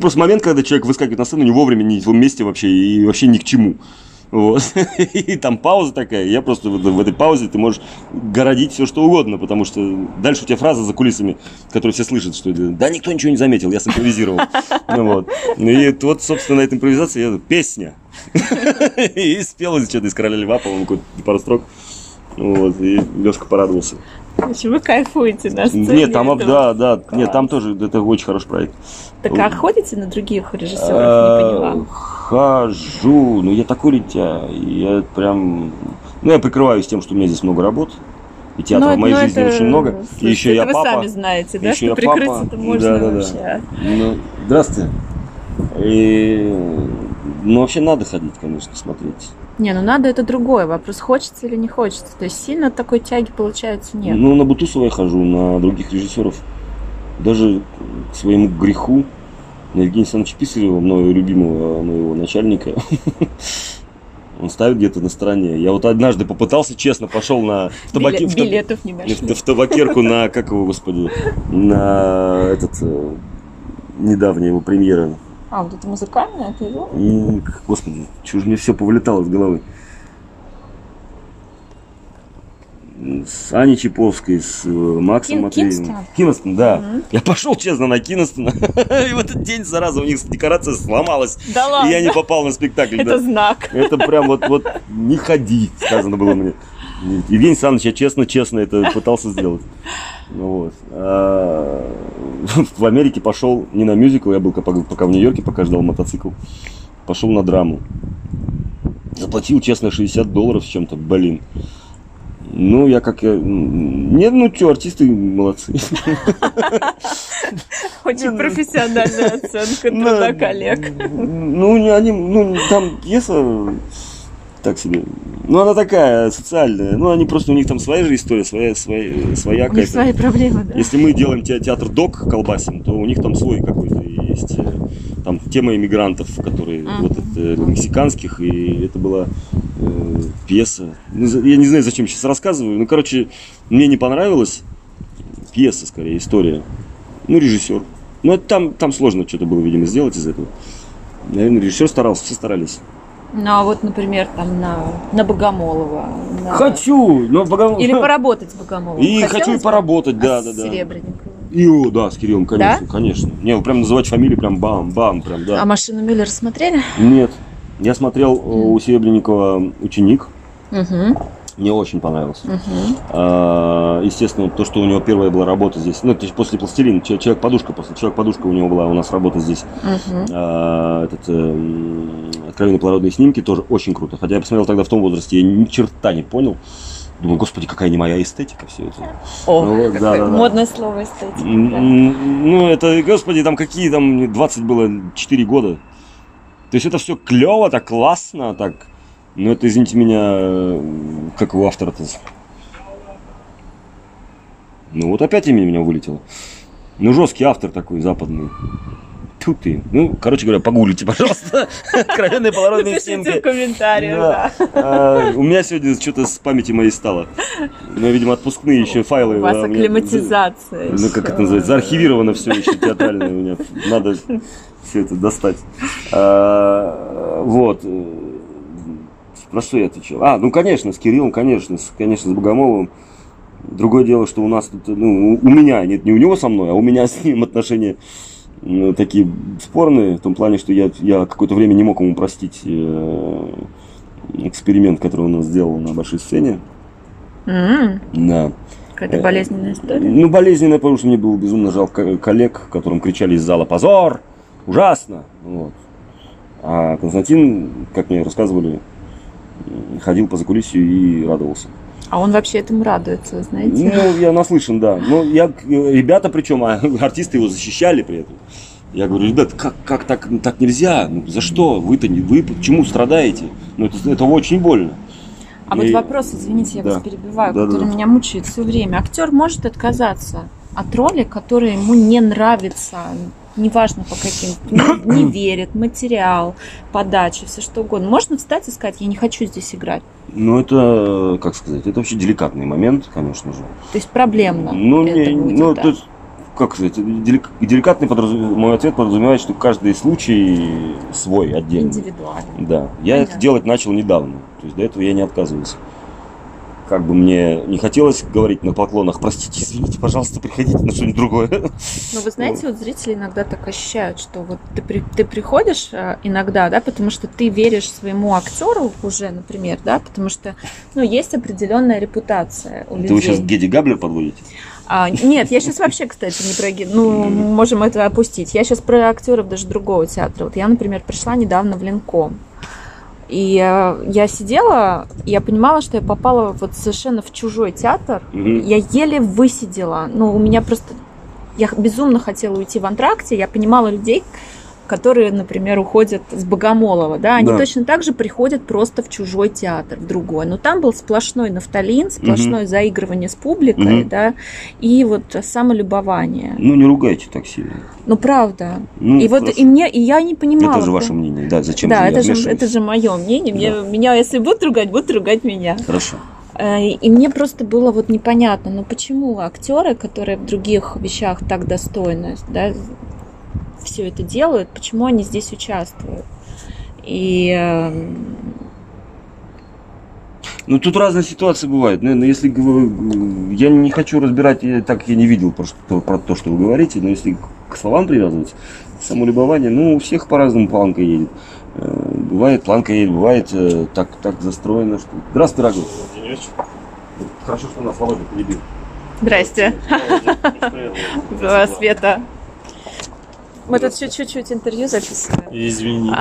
просто момент, когда человек выскакивает на сцену не вовремя, не в том месте вообще, и вообще ни к чему. Вот. И там пауза такая, я просто в, в этой паузе ты можешь городить все что угодно, потому что дальше у тебя фраза за кулисами, которую все слышат, что да никто ничего не заметил, я симпровизировал. Ну вот. И вот, собственно, на этой импровизации я песня. И спел что-то из Короля Льва, по-моему, пару строк. Вот, и Лешка порадовался. Общем, вы кайфуете на сцене. Нет, там, этого. да, да, Класс. нет, там тоже это очень хороший проект. Так а ходите на других режиссеров? Не А, поняла. Хожу, ну я такой летя, я прям, ну я прикрываюсь тем, что у меня здесь много работ, и театра Ну, в моей ну, жизни это- очень много, и слушайте, еще я это вы папа. сами знаете, да, еще что я прикрыться-то папа. можно Да, да, да. вообще. Ну, здравствуйте. И, ну вообще надо ходить, конечно, смотреть. Не, ну надо это другое. Вопрос, хочется или не хочется. То есть сильно такой тяги, получается, нет. Ну, на Бутусова я хожу, на других режиссеров. Даже к своему греху, на Евгения Александровича Писарева, мною любимого моего начальника, он ставит где-то на стороне. Я вот однажды попытался, честно, пошел на... в табаке- Биле- в таб- билетов не нашли. в, в табакерку на, как его, господи, на этот, э, недавняя его премьера. А, вот это музыкальное, это его? М, Господи, чего же мне все повылетало из головы. С Аней Чаповской, с э, Максом Кин- Матвеевым. Кинстон, да. Мгм. Я пошел, честно, на Кинстона. И в этот день, зараза, у них декорация сломалась. Да ладно, И я не попал на спектакль. это да. знак. Это прям вот, вот не ходи, сказано было мне. Евгений Александрович, я честно-честно это пытался сделать. Ну вот. А, в Америке пошел не на мюзикл, я был пока в Нью-Йорке, пока ждал мотоцикл. Пошел на драму. Заплатил, честно, 60 долларов с чем-то, блин. Ну, я как я... Нет, ну что, артисты молодцы. Очень профессиональная оценка труда коллег. Ну, они, ну, там пьеса так себе. Ну, она такая социальная. Ну, они просто, у них там своя же история, своя, своя, своя У них свои проблемы, да. Если мы делаем театр док колбасим, то у них там свой какой-то есть. Э, там тема иммигрантов, которые uh-huh. вот это, мексиканских, и это была э, пьеса. Ну, я не знаю, зачем сейчас рассказываю. Ну, короче, мне не понравилась пьеса, скорее, история. Ну, режиссер. Ну, там, там сложно что-то было, видимо, сделать из этого. Наверное, режиссер старался, все старались. Ну, а вот, например, там на, на Богомолова. На... Хочу, но Богомолов... Или поработать с Богомоловым. И Хотелось хочу и поработать, да, а да, да. С Серебренниковым. И, о, да, с Кириллом, конечно, да? конечно. Не, вы прям называть фамилию прям бам-бам, прям, да. А машину Миллер смотрели? Нет. Я смотрел mm. у Серебренникова «Ученик». Угу. Мне очень понравился. Uh-huh. А, естественно, то, что у него первая была работа здесь, ну, это после пластилина, человек-подушка, после человек-подушка у него была у нас работа здесь. Uh-huh. А, этот, э, откровенные полародные снимки тоже очень круто. Хотя я посмотрел тогда в том возрасте, я ни черта не понял. Думаю, господи, какая не моя эстетика все это. О, ну, да, да, модное да. слово эстетика. Да. Ну, это, господи, там какие там, 20 было, 4 года. То есть это все клево, так классно, так ну, это, извините меня, как у автора-то. Ну, вот опять имя меня вылетело. Ну, жесткий автор такой, западный. Тут ты. Ну, короче говоря, погуглите, пожалуйста. Откровенные полародные снимки. в комментариях, да. А, у меня сегодня что-то с памяти моей стало. Ну, видимо, отпускные еще файлы. У вас акклиматизация. Ну, как это называется? Заархивировано все еще театральное у меня. Надо все это достать. А, вот. На что я отвечал? А, ну, конечно, с Кириллом, конечно, с, конечно, с Богомоловым. Другое дело, что у нас тут, ну, у меня, нет, не у него со мной, а у меня с ним отношения ну, такие спорные, в том плане, что я, я какое-то время не мог ему простить э, эксперимент, который он сделал на большой сцене. Mm-hmm. Да. Какая-то э, болезненная история? Ну, болезненная, потому что мне было безумно жалко коллег, которым кричали из зала «Позор! Ужасно!» вот. А Константин, как мне рассказывали, ходил по закулисью и радовался. А он вообще этому радуется, знаете? Ну, я наслышан, да. Но я, ребята, причем, а, артисты его защищали при этом. Я говорю, ребят, как, как так, так нельзя? Ну, за что? Вы-то не вы почему страдаете? Ну, это, это очень больно. А и... вот вопрос, извините, я да. вас перебиваю, да, который да. меня мучает все время. Актер может отказаться от роли, которая ему не нравится, неважно по каким, не, не верит, материал, подача, все что угодно. Можно встать и сказать, я не хочу здесь играть. Ну, это, как сказать, это вообще деликатный момент, конечно же. То есть проблемно. Ну, не, будет, ну, да. то есть, как сказать, делик, деликатный подразум... мой ответ подразумевает, что каждый случай свой, отдельный. Индивидуальный. Да. Я Понятно. это делать начал недавно. То есть до этого я не отказывался как бы мне не хотелось говорить на поклонах, простите, извините, пожалуйста, приходите на что-нибудь другое. Ну, вы знаете, вот зрители иногда так ощущают, что вот ты, при, ты приходишь э, иногда, да, потому что ты веришь своему актеру уже, например, да, потому что, ну, есть определенная репутация у людей. Ты вы сейчас Геди Габлер подводите? А, нет, я сейчас вообще, кстати, не про... Ну, можем это опустить. Я сейчас про актеров даже другого театра. Вот я, например, пришла недавно в Ленком. И э, я сидела, я понимала, что я попала вот совершенно в чужой театр. Mm-hmm. Я еле высидела. Ну, у меня просто... Я безумно хотела уйти в антракте. Я понимала людей, которые, например, уходят с Богомолова, да, они да. точно так же приходят просто в чужой театр, в другой. Но там был сплошной нафталин, сплошное угу. заигрывание с публикой, угу. да, и вот самолюбование. Ну, не ругайте так сильно. Ну, правда. Ну, и вот и мне, и я не понимала. Это же ваше мнение, да, зачем Да, это же, это же мое мнение. Мне, да. Меня, если будут ругать, будут ругать меня. Хорошо. Э, и мне просто было вот непонятно, ну почему актеры, которые в других вещах так достойны, да, все это делают, почему они здесь участвуют. И эм, ну, тут разные ситуации бывают. Наверное, если я не хочу разбирать, я, так я не видел про, про то, что вы говорите, но если к словам привязывать, самолюбование, ну, у всех по-разному планка едет. Э, бывает планка едет, бывает э, так, так застроено, что... Здравствуй, дорогой. Хорошо, что нас Володя перебил. Здрасте. Света. Мы тут чуть-чуть интервью записываем. Извините.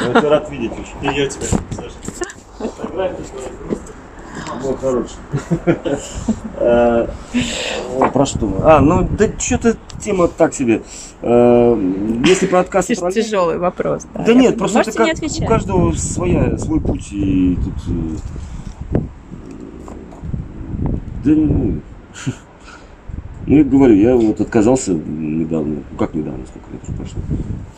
Я тебя рад видеть очень. И я тебя, Саша. Вот хороший. Э, Про что? мы? А, ну да что-то тема так себе. Э, Если про отказ Тяж- Тяжелый вопрос. Да нет, просто это у каждого своя, свой путь. И тут, э, да, ну, ну, я говорю, я вот отказался недавно, ну, как недавно, сколько лет уже прошло.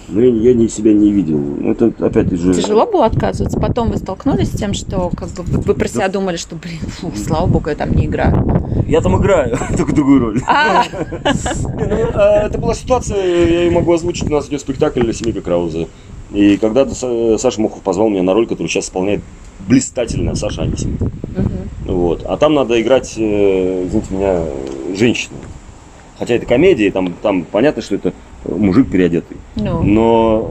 Но я, я не, себя не видел. Ну, Это опять же... Тяжело было отказываться? Потом вы столкнулись с тем, что как бы вы про себя думали, что, блин, фу, слава богу, я там не играю. Я там играю, только другую роль. А, ну, а, Это была ситуация, я ее могу озвучить, у нас идет спектакль для Семика Крауза. И когда-то Са- Саша Мохов позвал меня на роль, которую сейчас исполняет блистательно Саша Анисимов. Вот. А там надо играть, э, извините меня, женщину. Хотя это комедия, там, там понятно, что это мужик переодетый. Ну, Но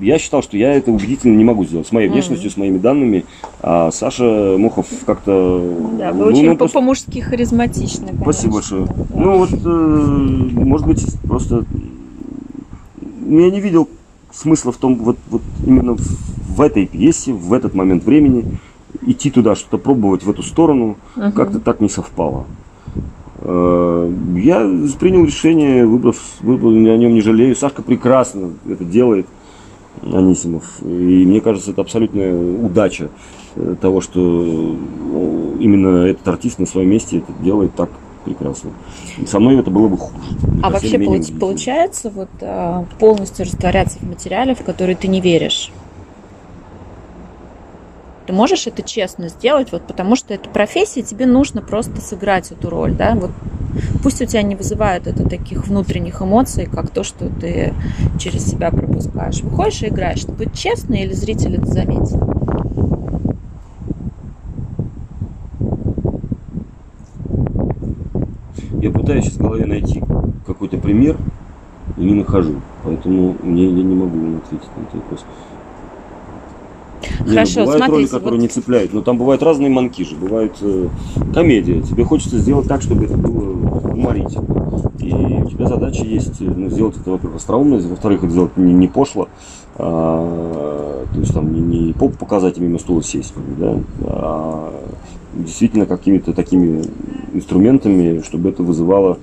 я считал, что я это убедительно не могу сделать. С моей внешностью, с моими данными. А Саша Мохов как-то... да, ну, вы очень ну, по- просто- по-мужски харизматичны. Спасибо конечно. большое. Да. Ну вот, э, может быть, просто я не видел смысла в том, вот, вот именно в, этой пьесе, в этот момент времени, идти туда, что-то пробовать в эту сторону, Мгм. как-то так не совпало. Э, Я принял решение, выбрав, выбрал, о нем не жалею. Сашка прекрасно это делает, Анисимов. И мне кажется, это абсолютная удача э, того, что э, именно этот артист на своем месте это делает так прекрасно. Со мной это было бы хуже. А вообще получ- получается вот а, полностью растворяться в материале, в который ты не веришь? Ты можешь это честно сделать, вот потому что это профессия, тебе нужно просто сыграть эту роль, да? Вот пусть у тебя не вызывает это таких внутренних эмоций, как то, что ты через себя пропускаешь. Выходишь и играешь. Будет честно или зритель это заметит? Я пытаюсь сейчас в голове найти какой-то пример и не нахожу. Поэтому мне, я не могу ответить на этот вопрос. Ну, Хорошо, бывают роли, смотрите, которые вот- не цепляют. Но там бывают разные манкижи. Бывает э, комедия. Тебе хочется сделать так, чтобы это было уморительно. И у тебя задача есть э, ну, сделать это, во-первых, остроумно, во-вторых, это сделать не, не пошло. А, то есть там не, не поп показать и мимо стула сесть, да, а действительно какими-то такими инструментами, чтобы это вызывало,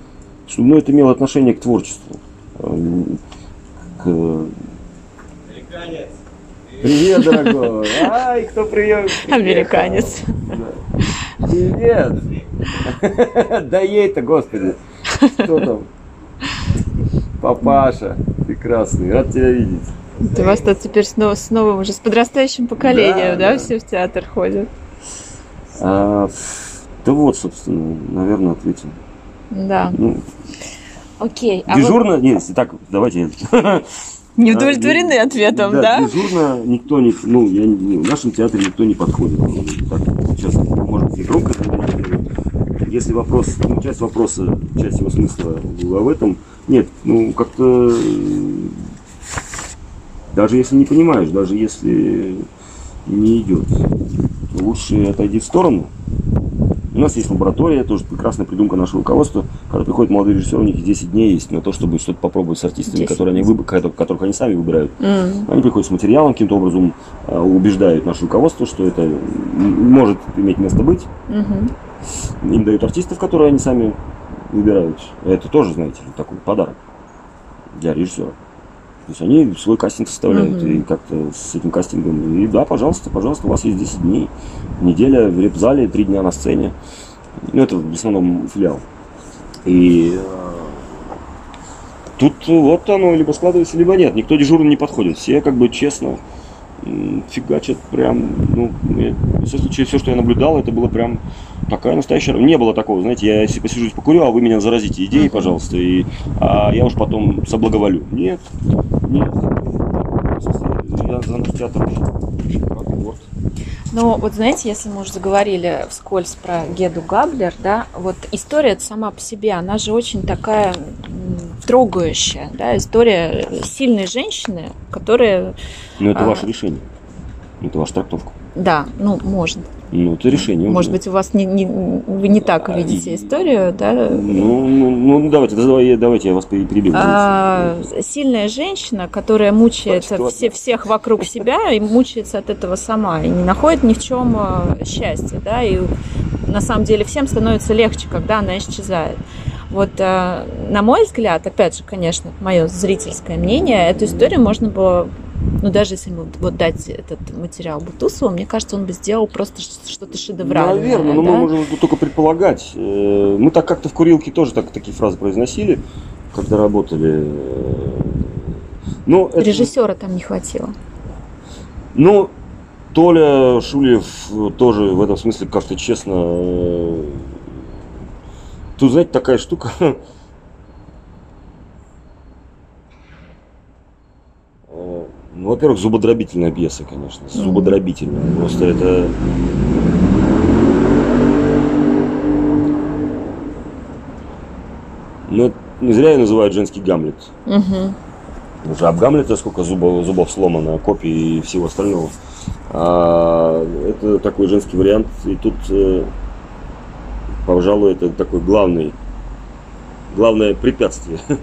чтобы ну, это имело отношение к творчеству. Эм, к- Американец. Привет, дорогой! Ай, кто приехал? Американец. Да. Привет! Да ей-то, господи! Кто там? Папаша, прекрасный, рад тебя видеть. Ты вас тут теперь с, нов- с новым уже, с подрастающим поколением, Да, да, да. все в театр ходят? А, да вот, собственно, наверное, ответил. Да. Ну, Окей. А вот дежурно, нет, так, давайте. Не удовлетворены ответом, да? Дежурно никто не, ну, я, не- в нашем театре никто не подходит. Ну, Так, сейчас, может быть, громко. Если вопрос, ну, часть вопроса, часть его смысла была в этом, нет, ну, как-то, э, даже если не понимаешь, даже если не идет, лучше отойди в сторону. У нас есть лаборатория, тоже прекрасная придумка нашего руководства. Когда приходят молодые режиссеры, у них 10 дней есть на то, чтобы что-то попробовать с артистами, 10 которые они выб- которых они сами выбирают. М, Они приходят с материалом, каким-то образом э, убеждают наше руководство, что это может иметь место быть. мгм. Им дают артистов, которые они сами выбирают. Это тоже, знаете, такой подарок для режиссера. То есть они свой кастинг составляют Мгм. и как-то с этим кастингом. И да, пожалуйста, пожалуйста, у вас есть 10 дней. Неделя в реп-зале, 3 дня на сцене. Ну, это в основном филиал. И э, тут вот оно либо складывается, либо нет. Никто дежурно не подходит. Все как бы честно фигачат прям, ну, во всяком случае, все, что я наблюдал, это было прям такая настоящая... Не было такого, знаете, я если посижусь покурю, а вы меня заразите идеей, пожалуйста, и а я уж потом соблаговолю. Нет, нет. В Я за наш театр. Ну, вот знаете, если мы уже заговорили вскользь про Геду Габлер, да, вот история сама по себе, она же очень такая трогающая, да, история сильной женщины, которая, Но это А. ваше решение. Это ваша трактовка. да, ну, можно, Ну, это решение. Может быть, у вас не, не, вы не так А, видите историю, да? Ну, ну, ну, давайте, да, давай- давайте я вас пере- перебью. А, сильная женщина, которая мучается все, всех вокруг себя и мучается от этого сама, и не находит ни в чем э, счастья, да, и на самом деле всем становится легче, когда она исчезает. Вот, э, на мой взгляд, опять же, конечно, мое зрительское мнение, эту историю можно было, ну, даже если ему вот дать этот материал Бутусову, мне кажется, он бы сделал просто что-то шедевральное. Наверное, но да? мы можем только предполагать. Э, Мы так как-то в курилке тоже так, такие фразы произносили, когда работали. Э, это- Режиссера там не хватило. Ну, Толя Шулев тоже в этом смысле как-то честно. э, Тут, знаете, такая штука. Ну, во-первых, зубодробительная пьеса, конечно. Зубодробительная. Просто это. Ну, не зря ее называют женский Гамлет. Мгм. Уже об Гамлете сколько зубов, зубов сломано, копий и всего остального. А, это такой женский вариант. И тут, э, пожалуй, это такой главный, главное препятствие.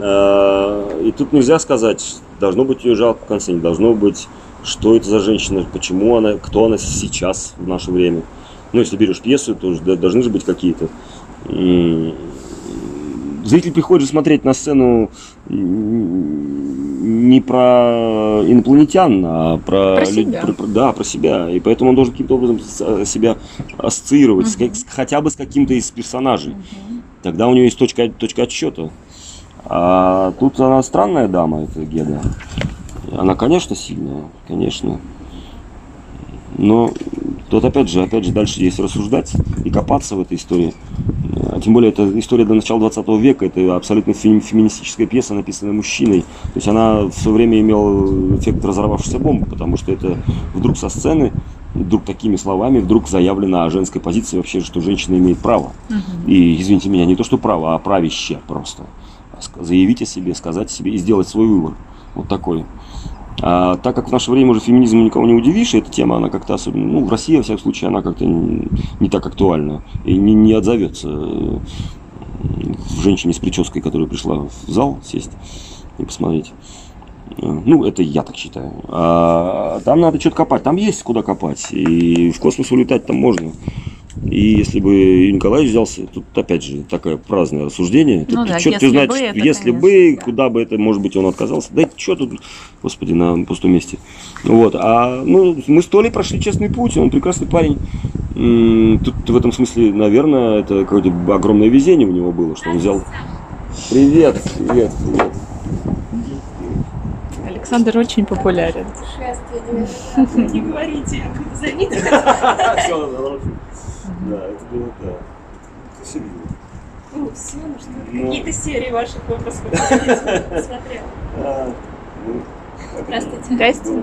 А, и тут нельзя сказать, должно быть ее жалко в конце, не должно быть, что это за женщина, почему она, кто она сейчас в наше время. Ну, если берешь пьесу, то должны же быть какие-то м, зритель приходит смотреть на сцену м, не про инопланетян, а про, Про себя. про- про- да, про себя. И поэтому он должен каким-то образом с- себя ассоциировать как- с- хотя бы с каким-то из персонажей. Тогда у нее есть точка, точка отсчета. А тут она странная дама, эта Геда. Она, конечно, сильная, конечно. Но тут опять же, опять же, дальше если рассуждать и копаться в этой истории, а тем более это история до начала 20 века, это абсолютно фем- феминистическая пьеса, написанная мужчиной. То есть она в свое время имела эффект разорвавшейся бомбы, потому что это вдруг со сцены, вдруг такими словами, вдруг заявлено о женской позиции вообще, что женщина имеет право. И, извините меня, не то что право, а правище просто. Ск- Заявить о себе, сказать себе и сделать свой выбор. Вот такой. А так как в наше время уже феминизм никого не удивишь, и эта тема, она как-то особенно, ну, в России, во всяком случае, она как-то не, не так актуальна и не, не отзовется э, в женщине с прической, которая пришла в зал сесть и посмотреть. Э, Ну, это я так считаю. А там надо что-то копать. Там есть куда копать. И в космос улетать там можно. И если бы Николай взялся, тут опять же такое праздное рассуждение. Ну Тут да, черт если знает, бы что- это, если конечно, бы, да. куда бы это, может быть, он отказался. Да что тут, господи, на пустом месте. Вот. А ну, мы с Толей прошли честный путь, он прекрасный парень. Тут в этом смысле, наверное, это какое-то огромное везение у него было, что он взял. Привет, привет, привет. Александр очень популярен. Не говорите. Всё, Да, это было да. Все видно. Ну, все, ну что, Ну. какие-то серии ваших выпусков смотрела. А, ну, Здравствуйте. Здрасте.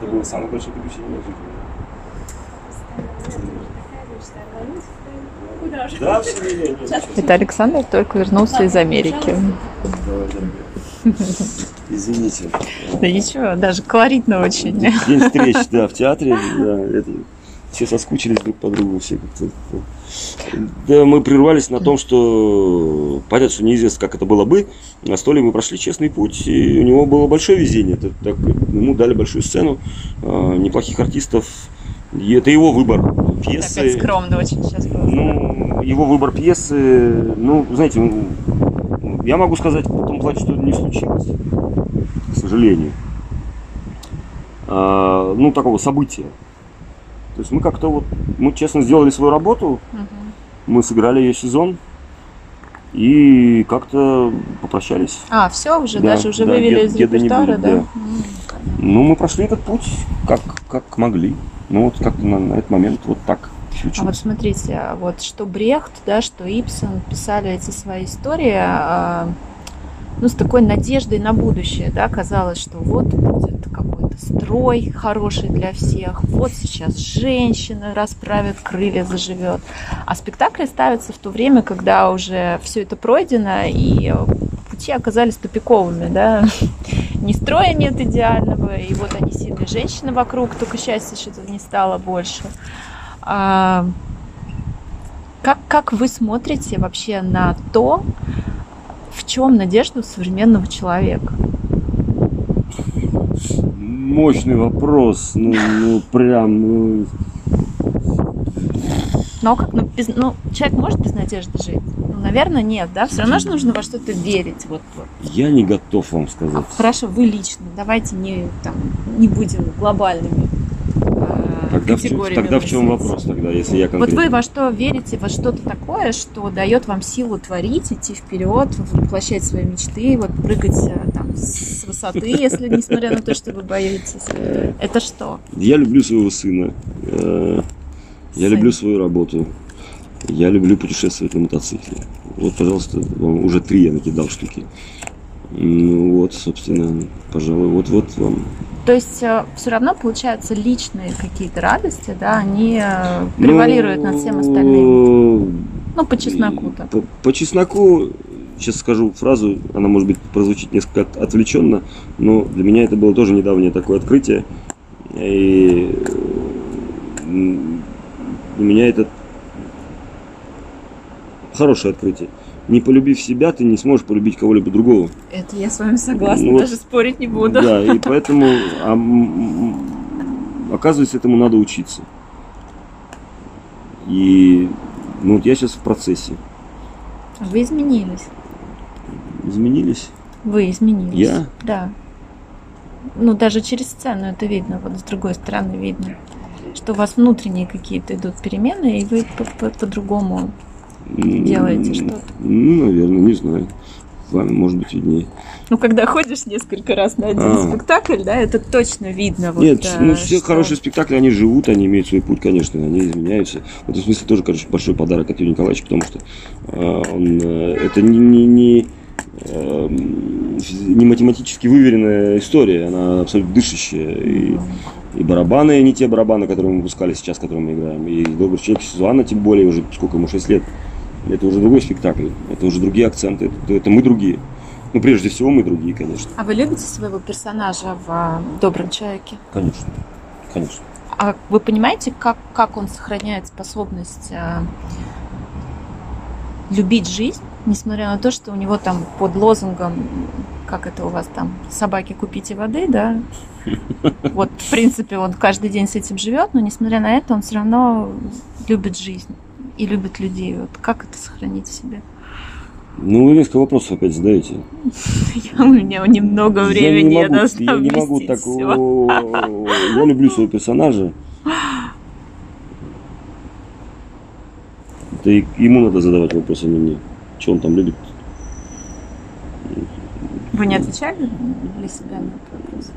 Это было самое большое приключение в моей жизни. Куда же? Да, все. Это Александр только вернулся из Америки. Извините. Да ничего, даже колоритно очень. День встреч, да, в театре. Да, это, все соскучились друг по другу, все как-то. Да, мы прервались на том, что понятно, что неизвестно, как это было бы. На столе мы прошли честный путь, и у него было большое везение. Это, так, ему дали большую сцену, э, неплохих артистов. И это его выбор пьесы. Опять скромно очень сейчас было. Ну, его выбор пьесы, ну, знаете, ну, я могу сказать в том плане, что не случилось, к сожалению. А, ну, такого события. То есть мы как-то вот, мы честно сделали свою работу, мы сыграли ее сезон и как-то попрощались. А, все уже, Да, даже уже да, вывели дед- из репертуара, будет, да? да. Ну, мы прошли этот путь как, как могли. Ну, вот как на, на этот момент вот так А вот случилось. смотрите, а вот что Брехт, да, что Ипсон писали эти свои истории, а, ну, с такой надеждой на будущее, да, казалось, что вот будет какой-то строй хороший для всех, вот сейчас женщина расправит крылья, заживет. А спектакли ставятся в то время, когда уже все это пройдено, и пути оказались тупиковыми, да, ни строя нет идеального, и вот они сильные женщины вокруг, только счастья что-то не стало больше. А, как, как вы смотрите вообще на то, в чем надежда у современного человека? Мощный вопрос. Ну, ну прям, ну, Ну, а как, ну, без- ну, человек может без надежды жить? Ну, наверное, нет, да? Все равно же нужно во что-то верить. Вот, вот. я не готов вам сказать. Хорошо, вы лично. Давайте не, там, не будем глобальными Тогда в, чем, категориями тогда в чем вопрос тогда, если я Вот конкретно? вы во что верите, во что-то такое, что дает вам силу творить, идти вперед, воплощать свои мечты, вот прыгать э, там с высоты, если несмотря на то, что вы боитесь. Это что? Я люблю своего сына. Э, Я люблю свою работу. Я люблю путешествовать на мотоцикле. Вот, пожалуйста, вам уже три я накидал штуки. Ну вот, собственно, пожалуй, вот-вот вам. То есть все равно получаются личные какие-то радости, да, они э, превалируют над всем остальным. Ну, Ну, по чесноку-то. По, по чесноку, сейчас скажу фразу, она может быть прозвучит несколько от- отвлеченно, но для меня это было тоже недавнее такое открытие. И для меня это хорошее открытие. Не полюбив себя, ты не сможешь полюбить кого-либо другого. Это я с вами согласна, Ну вот. даже спорить не буду. Да, и поэтому а, оказывается, этому надо учиться. И ну, вот я сейчас в процессе. Вы изменились. Изменились? Вы изменились. Я? Да. Ну, даже через сцену это видно, вот с другой стороны видно, что у вас внутренние какие-то идут перемены, и вы по- по- по-другому делаете что-то. Ну, наверное, не знаю. Вам, может быть, виднее. Ну, когда ходишь несколько раз на один А. спектакль, да, это точно видно. Вот, Нет, э, ну все что- хорошие спектакли, они живут, они имеют свой путь, конечно, они изменяются. В этом смысле тоже, конечно, большой подарок от Юрия Николаевича, потому что э, он, э, это не, не, не, э, не математически выверенная история, она абсолютно дышащая. И, и барабаны не те барабаны, которые мы выпускали сейчас, которые мы играем. И «Добрый человек» Сюзанна, тем более, уже сколько ему, 6 лет. Это уже другой спектакль, это уже другие акценты, это, это мы другие. Ну, прежде всего, мы другие, конечно. А вы любите своего персонажа в а, «Добром человеке»? Конечно, конечно. А вы понимаете, как, как он сохраняет способность а, любить жизнь, несмотря на то, что у него там под лозунгом, как это у вас там, собаки купите воды, да? Вот, в принципе, он каждый день с этим живет, но несмотря на это, он все равно любит жизнь и любит людей. Вот как это сохранить в себе? Ну, вы несколько вопросов опять задаете. Я- У меня немного времени, я, не могу, я не могу так. Я люблю своего персонажа. Это ему надо задавать вопросы, а не мне. Что он там любит? Вы не отвечали для себя на этот вопрос?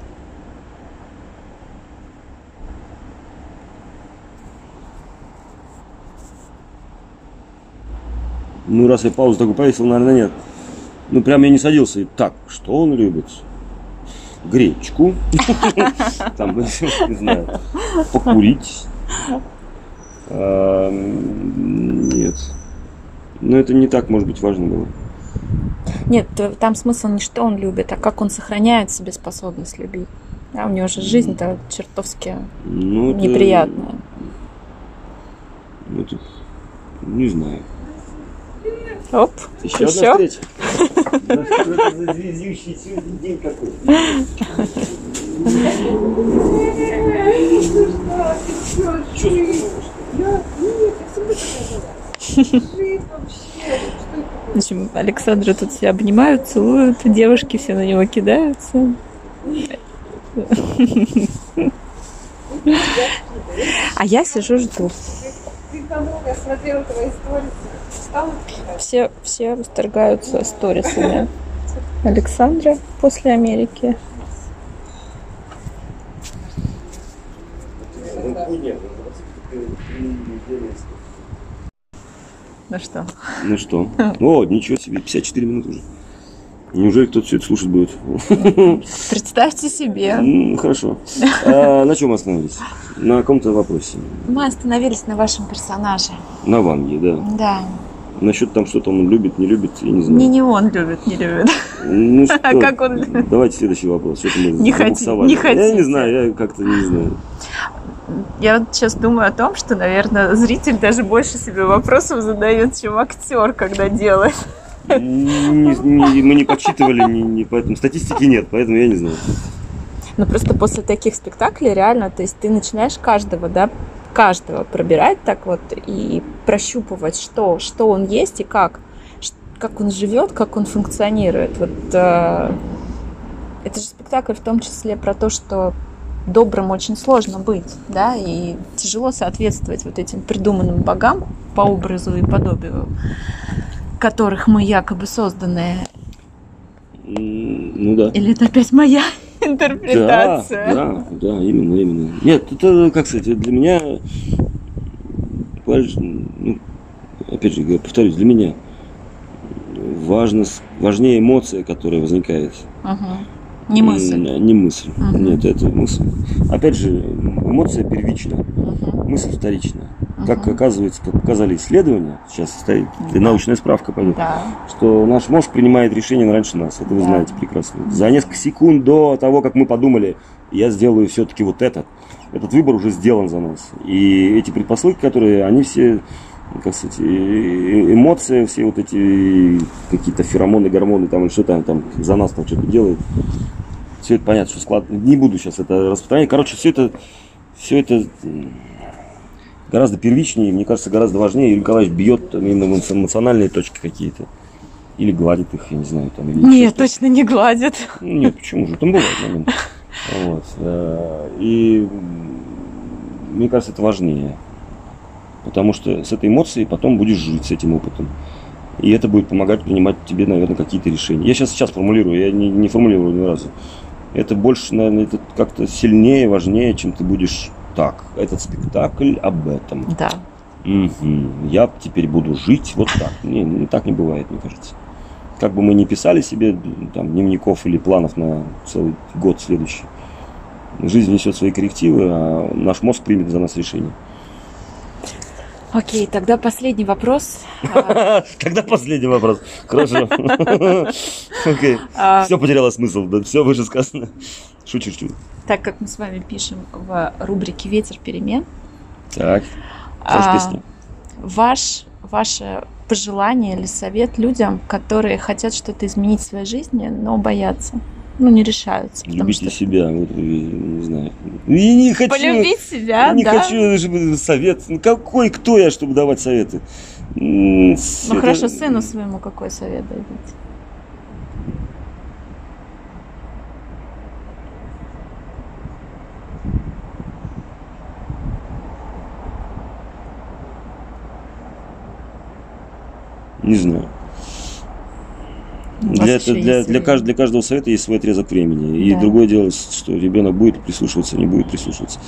Ну, раз я паузу такую повесил, наверное, нет. Ну, прям я не садился. И так, что он любит? Гречку. Там, не знаю, покурить. А, м, Нет. Но это не так, может быть, важно было. Нет, там смысл не что он любит, а как он сохраняет в себе способность любить. Да, у него же жизнь-то чертовски Ну, это- неприятная. ну, это- не знаю. Оп, Еще, Еще? одна встреча. Да что это за звездющий сегодня день какой? В общем, Александра тут все обнимают, целуют, девушки все на него кидаются. А я сижу, жду. Ты я смотрела твои истории. Все, все восторгаются сторисами Александра после Америки. Ну что? Ну что? О, ничего себе, 54 минуты уже. Неужели кто-то все это слушать будет? Представьте себе. Ну, хорошо. А, на чем мы остановились? На каком-то вопросе. Мы остановились на вашем персонаже. На Ванге, да. Да. Насчет там, что там он любит, не любит, я не знаю. Не, не он любит, не любит. Ну что, А как он- Давайте следующий вопрос. Что-то мы Не хоти- забуксовали. не Я хотите. не знаю, я как-то не знаю. Я вот сейчас думаю о том, что, наверное, зритель даже больше себе вопросов задает, чем актер, когда делает. Не- не- мы не подсчитывали, не, не, поэтому статистики нет, поэтому я не знаю. Но просто после таких спектаклей реально, то есть ты начинаешь каждого, да, каждого пробирать так вот и прощупывать, что, что он есть и как, как он живет, как он функционирует. Вот э, это же спектакль в том числе про то, что добрым очень сложно быть, да, и тяжело соответствовать вот этим придуманным богам по образу и подобию, которых мы якобы созданы. Ну да. Или это опять моя интерпретация? да, да, именно, именно. Нет, это, как сказать, для меня, ну, опять же, повторюсь, для меня важно, важнее эмоция, которая возникает. Мгм. Не мысль. Не мысль. Мгм. Нет, это мысль. Опять же, эмоция первична, Мгм. мысль вторична. Как оказывается, как показали исследования, сейчас стоит Да. научная справка пойдет, Да. что наш мозг принимает решение раньше нас. Это вы Да. знаете прекрасно. За несколько секунд до того, как мы подумали, я сделаю все-таки вот это, этот выбор уже сделан за нас. И эти предпосылки, которые, они все, как сказать, эмоции, все вот эти какие-то феромоны, гормоны, там, или что там, там за нас там что-то делают. Все это понятно, что склад... Не буду сейчас это распространять. Короче, все это, все это гораздо первичнее, мне кажется, гораздо важнее. Юрий Николаевич бьет именно в эмоци- эмоциональные точки какие-то. Или гладит их, я не знаю, там. Или Нет, точно не гладит. Ну, Нет, почему же? Там бывают моменты. Вот. э, И мне кажется, это важнее. Потому что с этой эмоцией потом будешь жить, с этим опытом. И это будет помогать принимать тебе, наверное, какие-то решения. Я сейчас, сейчас формулирую, я не, не формулирую ни разу. Это больше, наверное, это как-то сильнее, важнее, чем ты будешь так. Этот спектакль об этом. Да. Мгм. Я теперь буду жить вот так. Не, не так не бывает, мне кажется. Как бы мы ни писали себе там, дневников или планов на целый год следующий, жизнь несет свои коррективы, а наш мозг примет за нас решение. Окей, тогда последний вопрос. Когда последний вопрос? Хорошо. Окей. а, Все потеряло смысл, да, все выше сказано. Шучу, шучу. Так как мы с вами пишем в рубрике «Ветер перемен», Так, а, ваш, ваше пожелание или совет людям, которые хотят что-то изменить в своей жизни, но боятся, ну, не решаются. Любите что- себя, вот, не знаю. Я не хочу... Полюбить себя, Я не да? хочу чтобы совет. Ну, какой, кто я, чтобы давать советы? Ну это- хорошо, сыну своему какой совет дадите? Не знаю. У вас Для, это- для, для, кажд- для каждого совета есть свой отрезок времени. И Да. другое дело, что ребенок будет прислушиваться, не будет прислушиваться.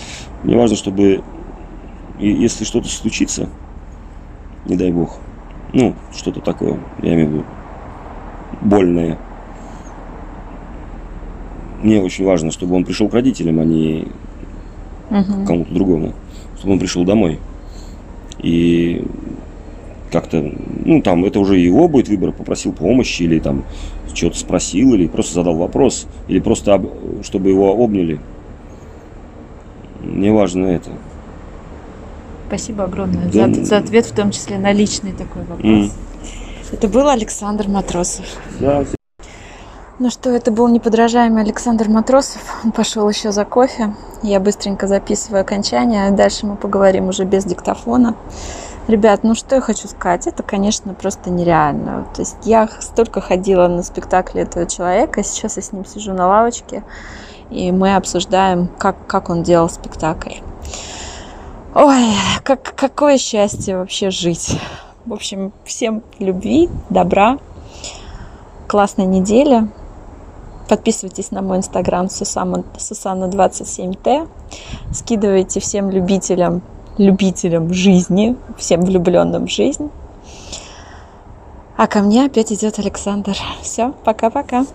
Мне важно, чтобы, и- если что-то случится, не дай бог, ну, что-то такое, я имею в виду, больное, мне очень важно, чтобы он пришел к родителям, а не Мгм. кому-то другому, чтобы он пришел домой. И как-то, ну, там, это уже его будет выбор, попросил помощи, или там что-то спросил, или просто задал вопрос, или просто, об- чтобы его обняли. Мне важно это. Спасибо огромное Да. за, за ответ, в том числе на личный такой вопрос. Это был Александр Матросов. Да, Ну что, это был неподражаемый Александр Матросов. Он пошел еще за кофе. Я быстренько записываю окончание. Дальше мы поговорим уже без диктофона. Ребят, ну что я хочу сказать, это, конечно, просто нереально. То есть я столько ходила на спектакли этого человека, сейчас я с ним сижу на лавочке, и мы обсуждаем, как, как он делал спектакль. Ой, как, какое счастье вообще жить. В общем, всем любви, добра, классной недели. Подписывайтесь на мой инстаграм Сусана, Сусана27Т. Скидывайте всем любителям, любителям жизни, всем влюбленным в жизнь. А ко мне опять идет Александр. Все, пока-пока.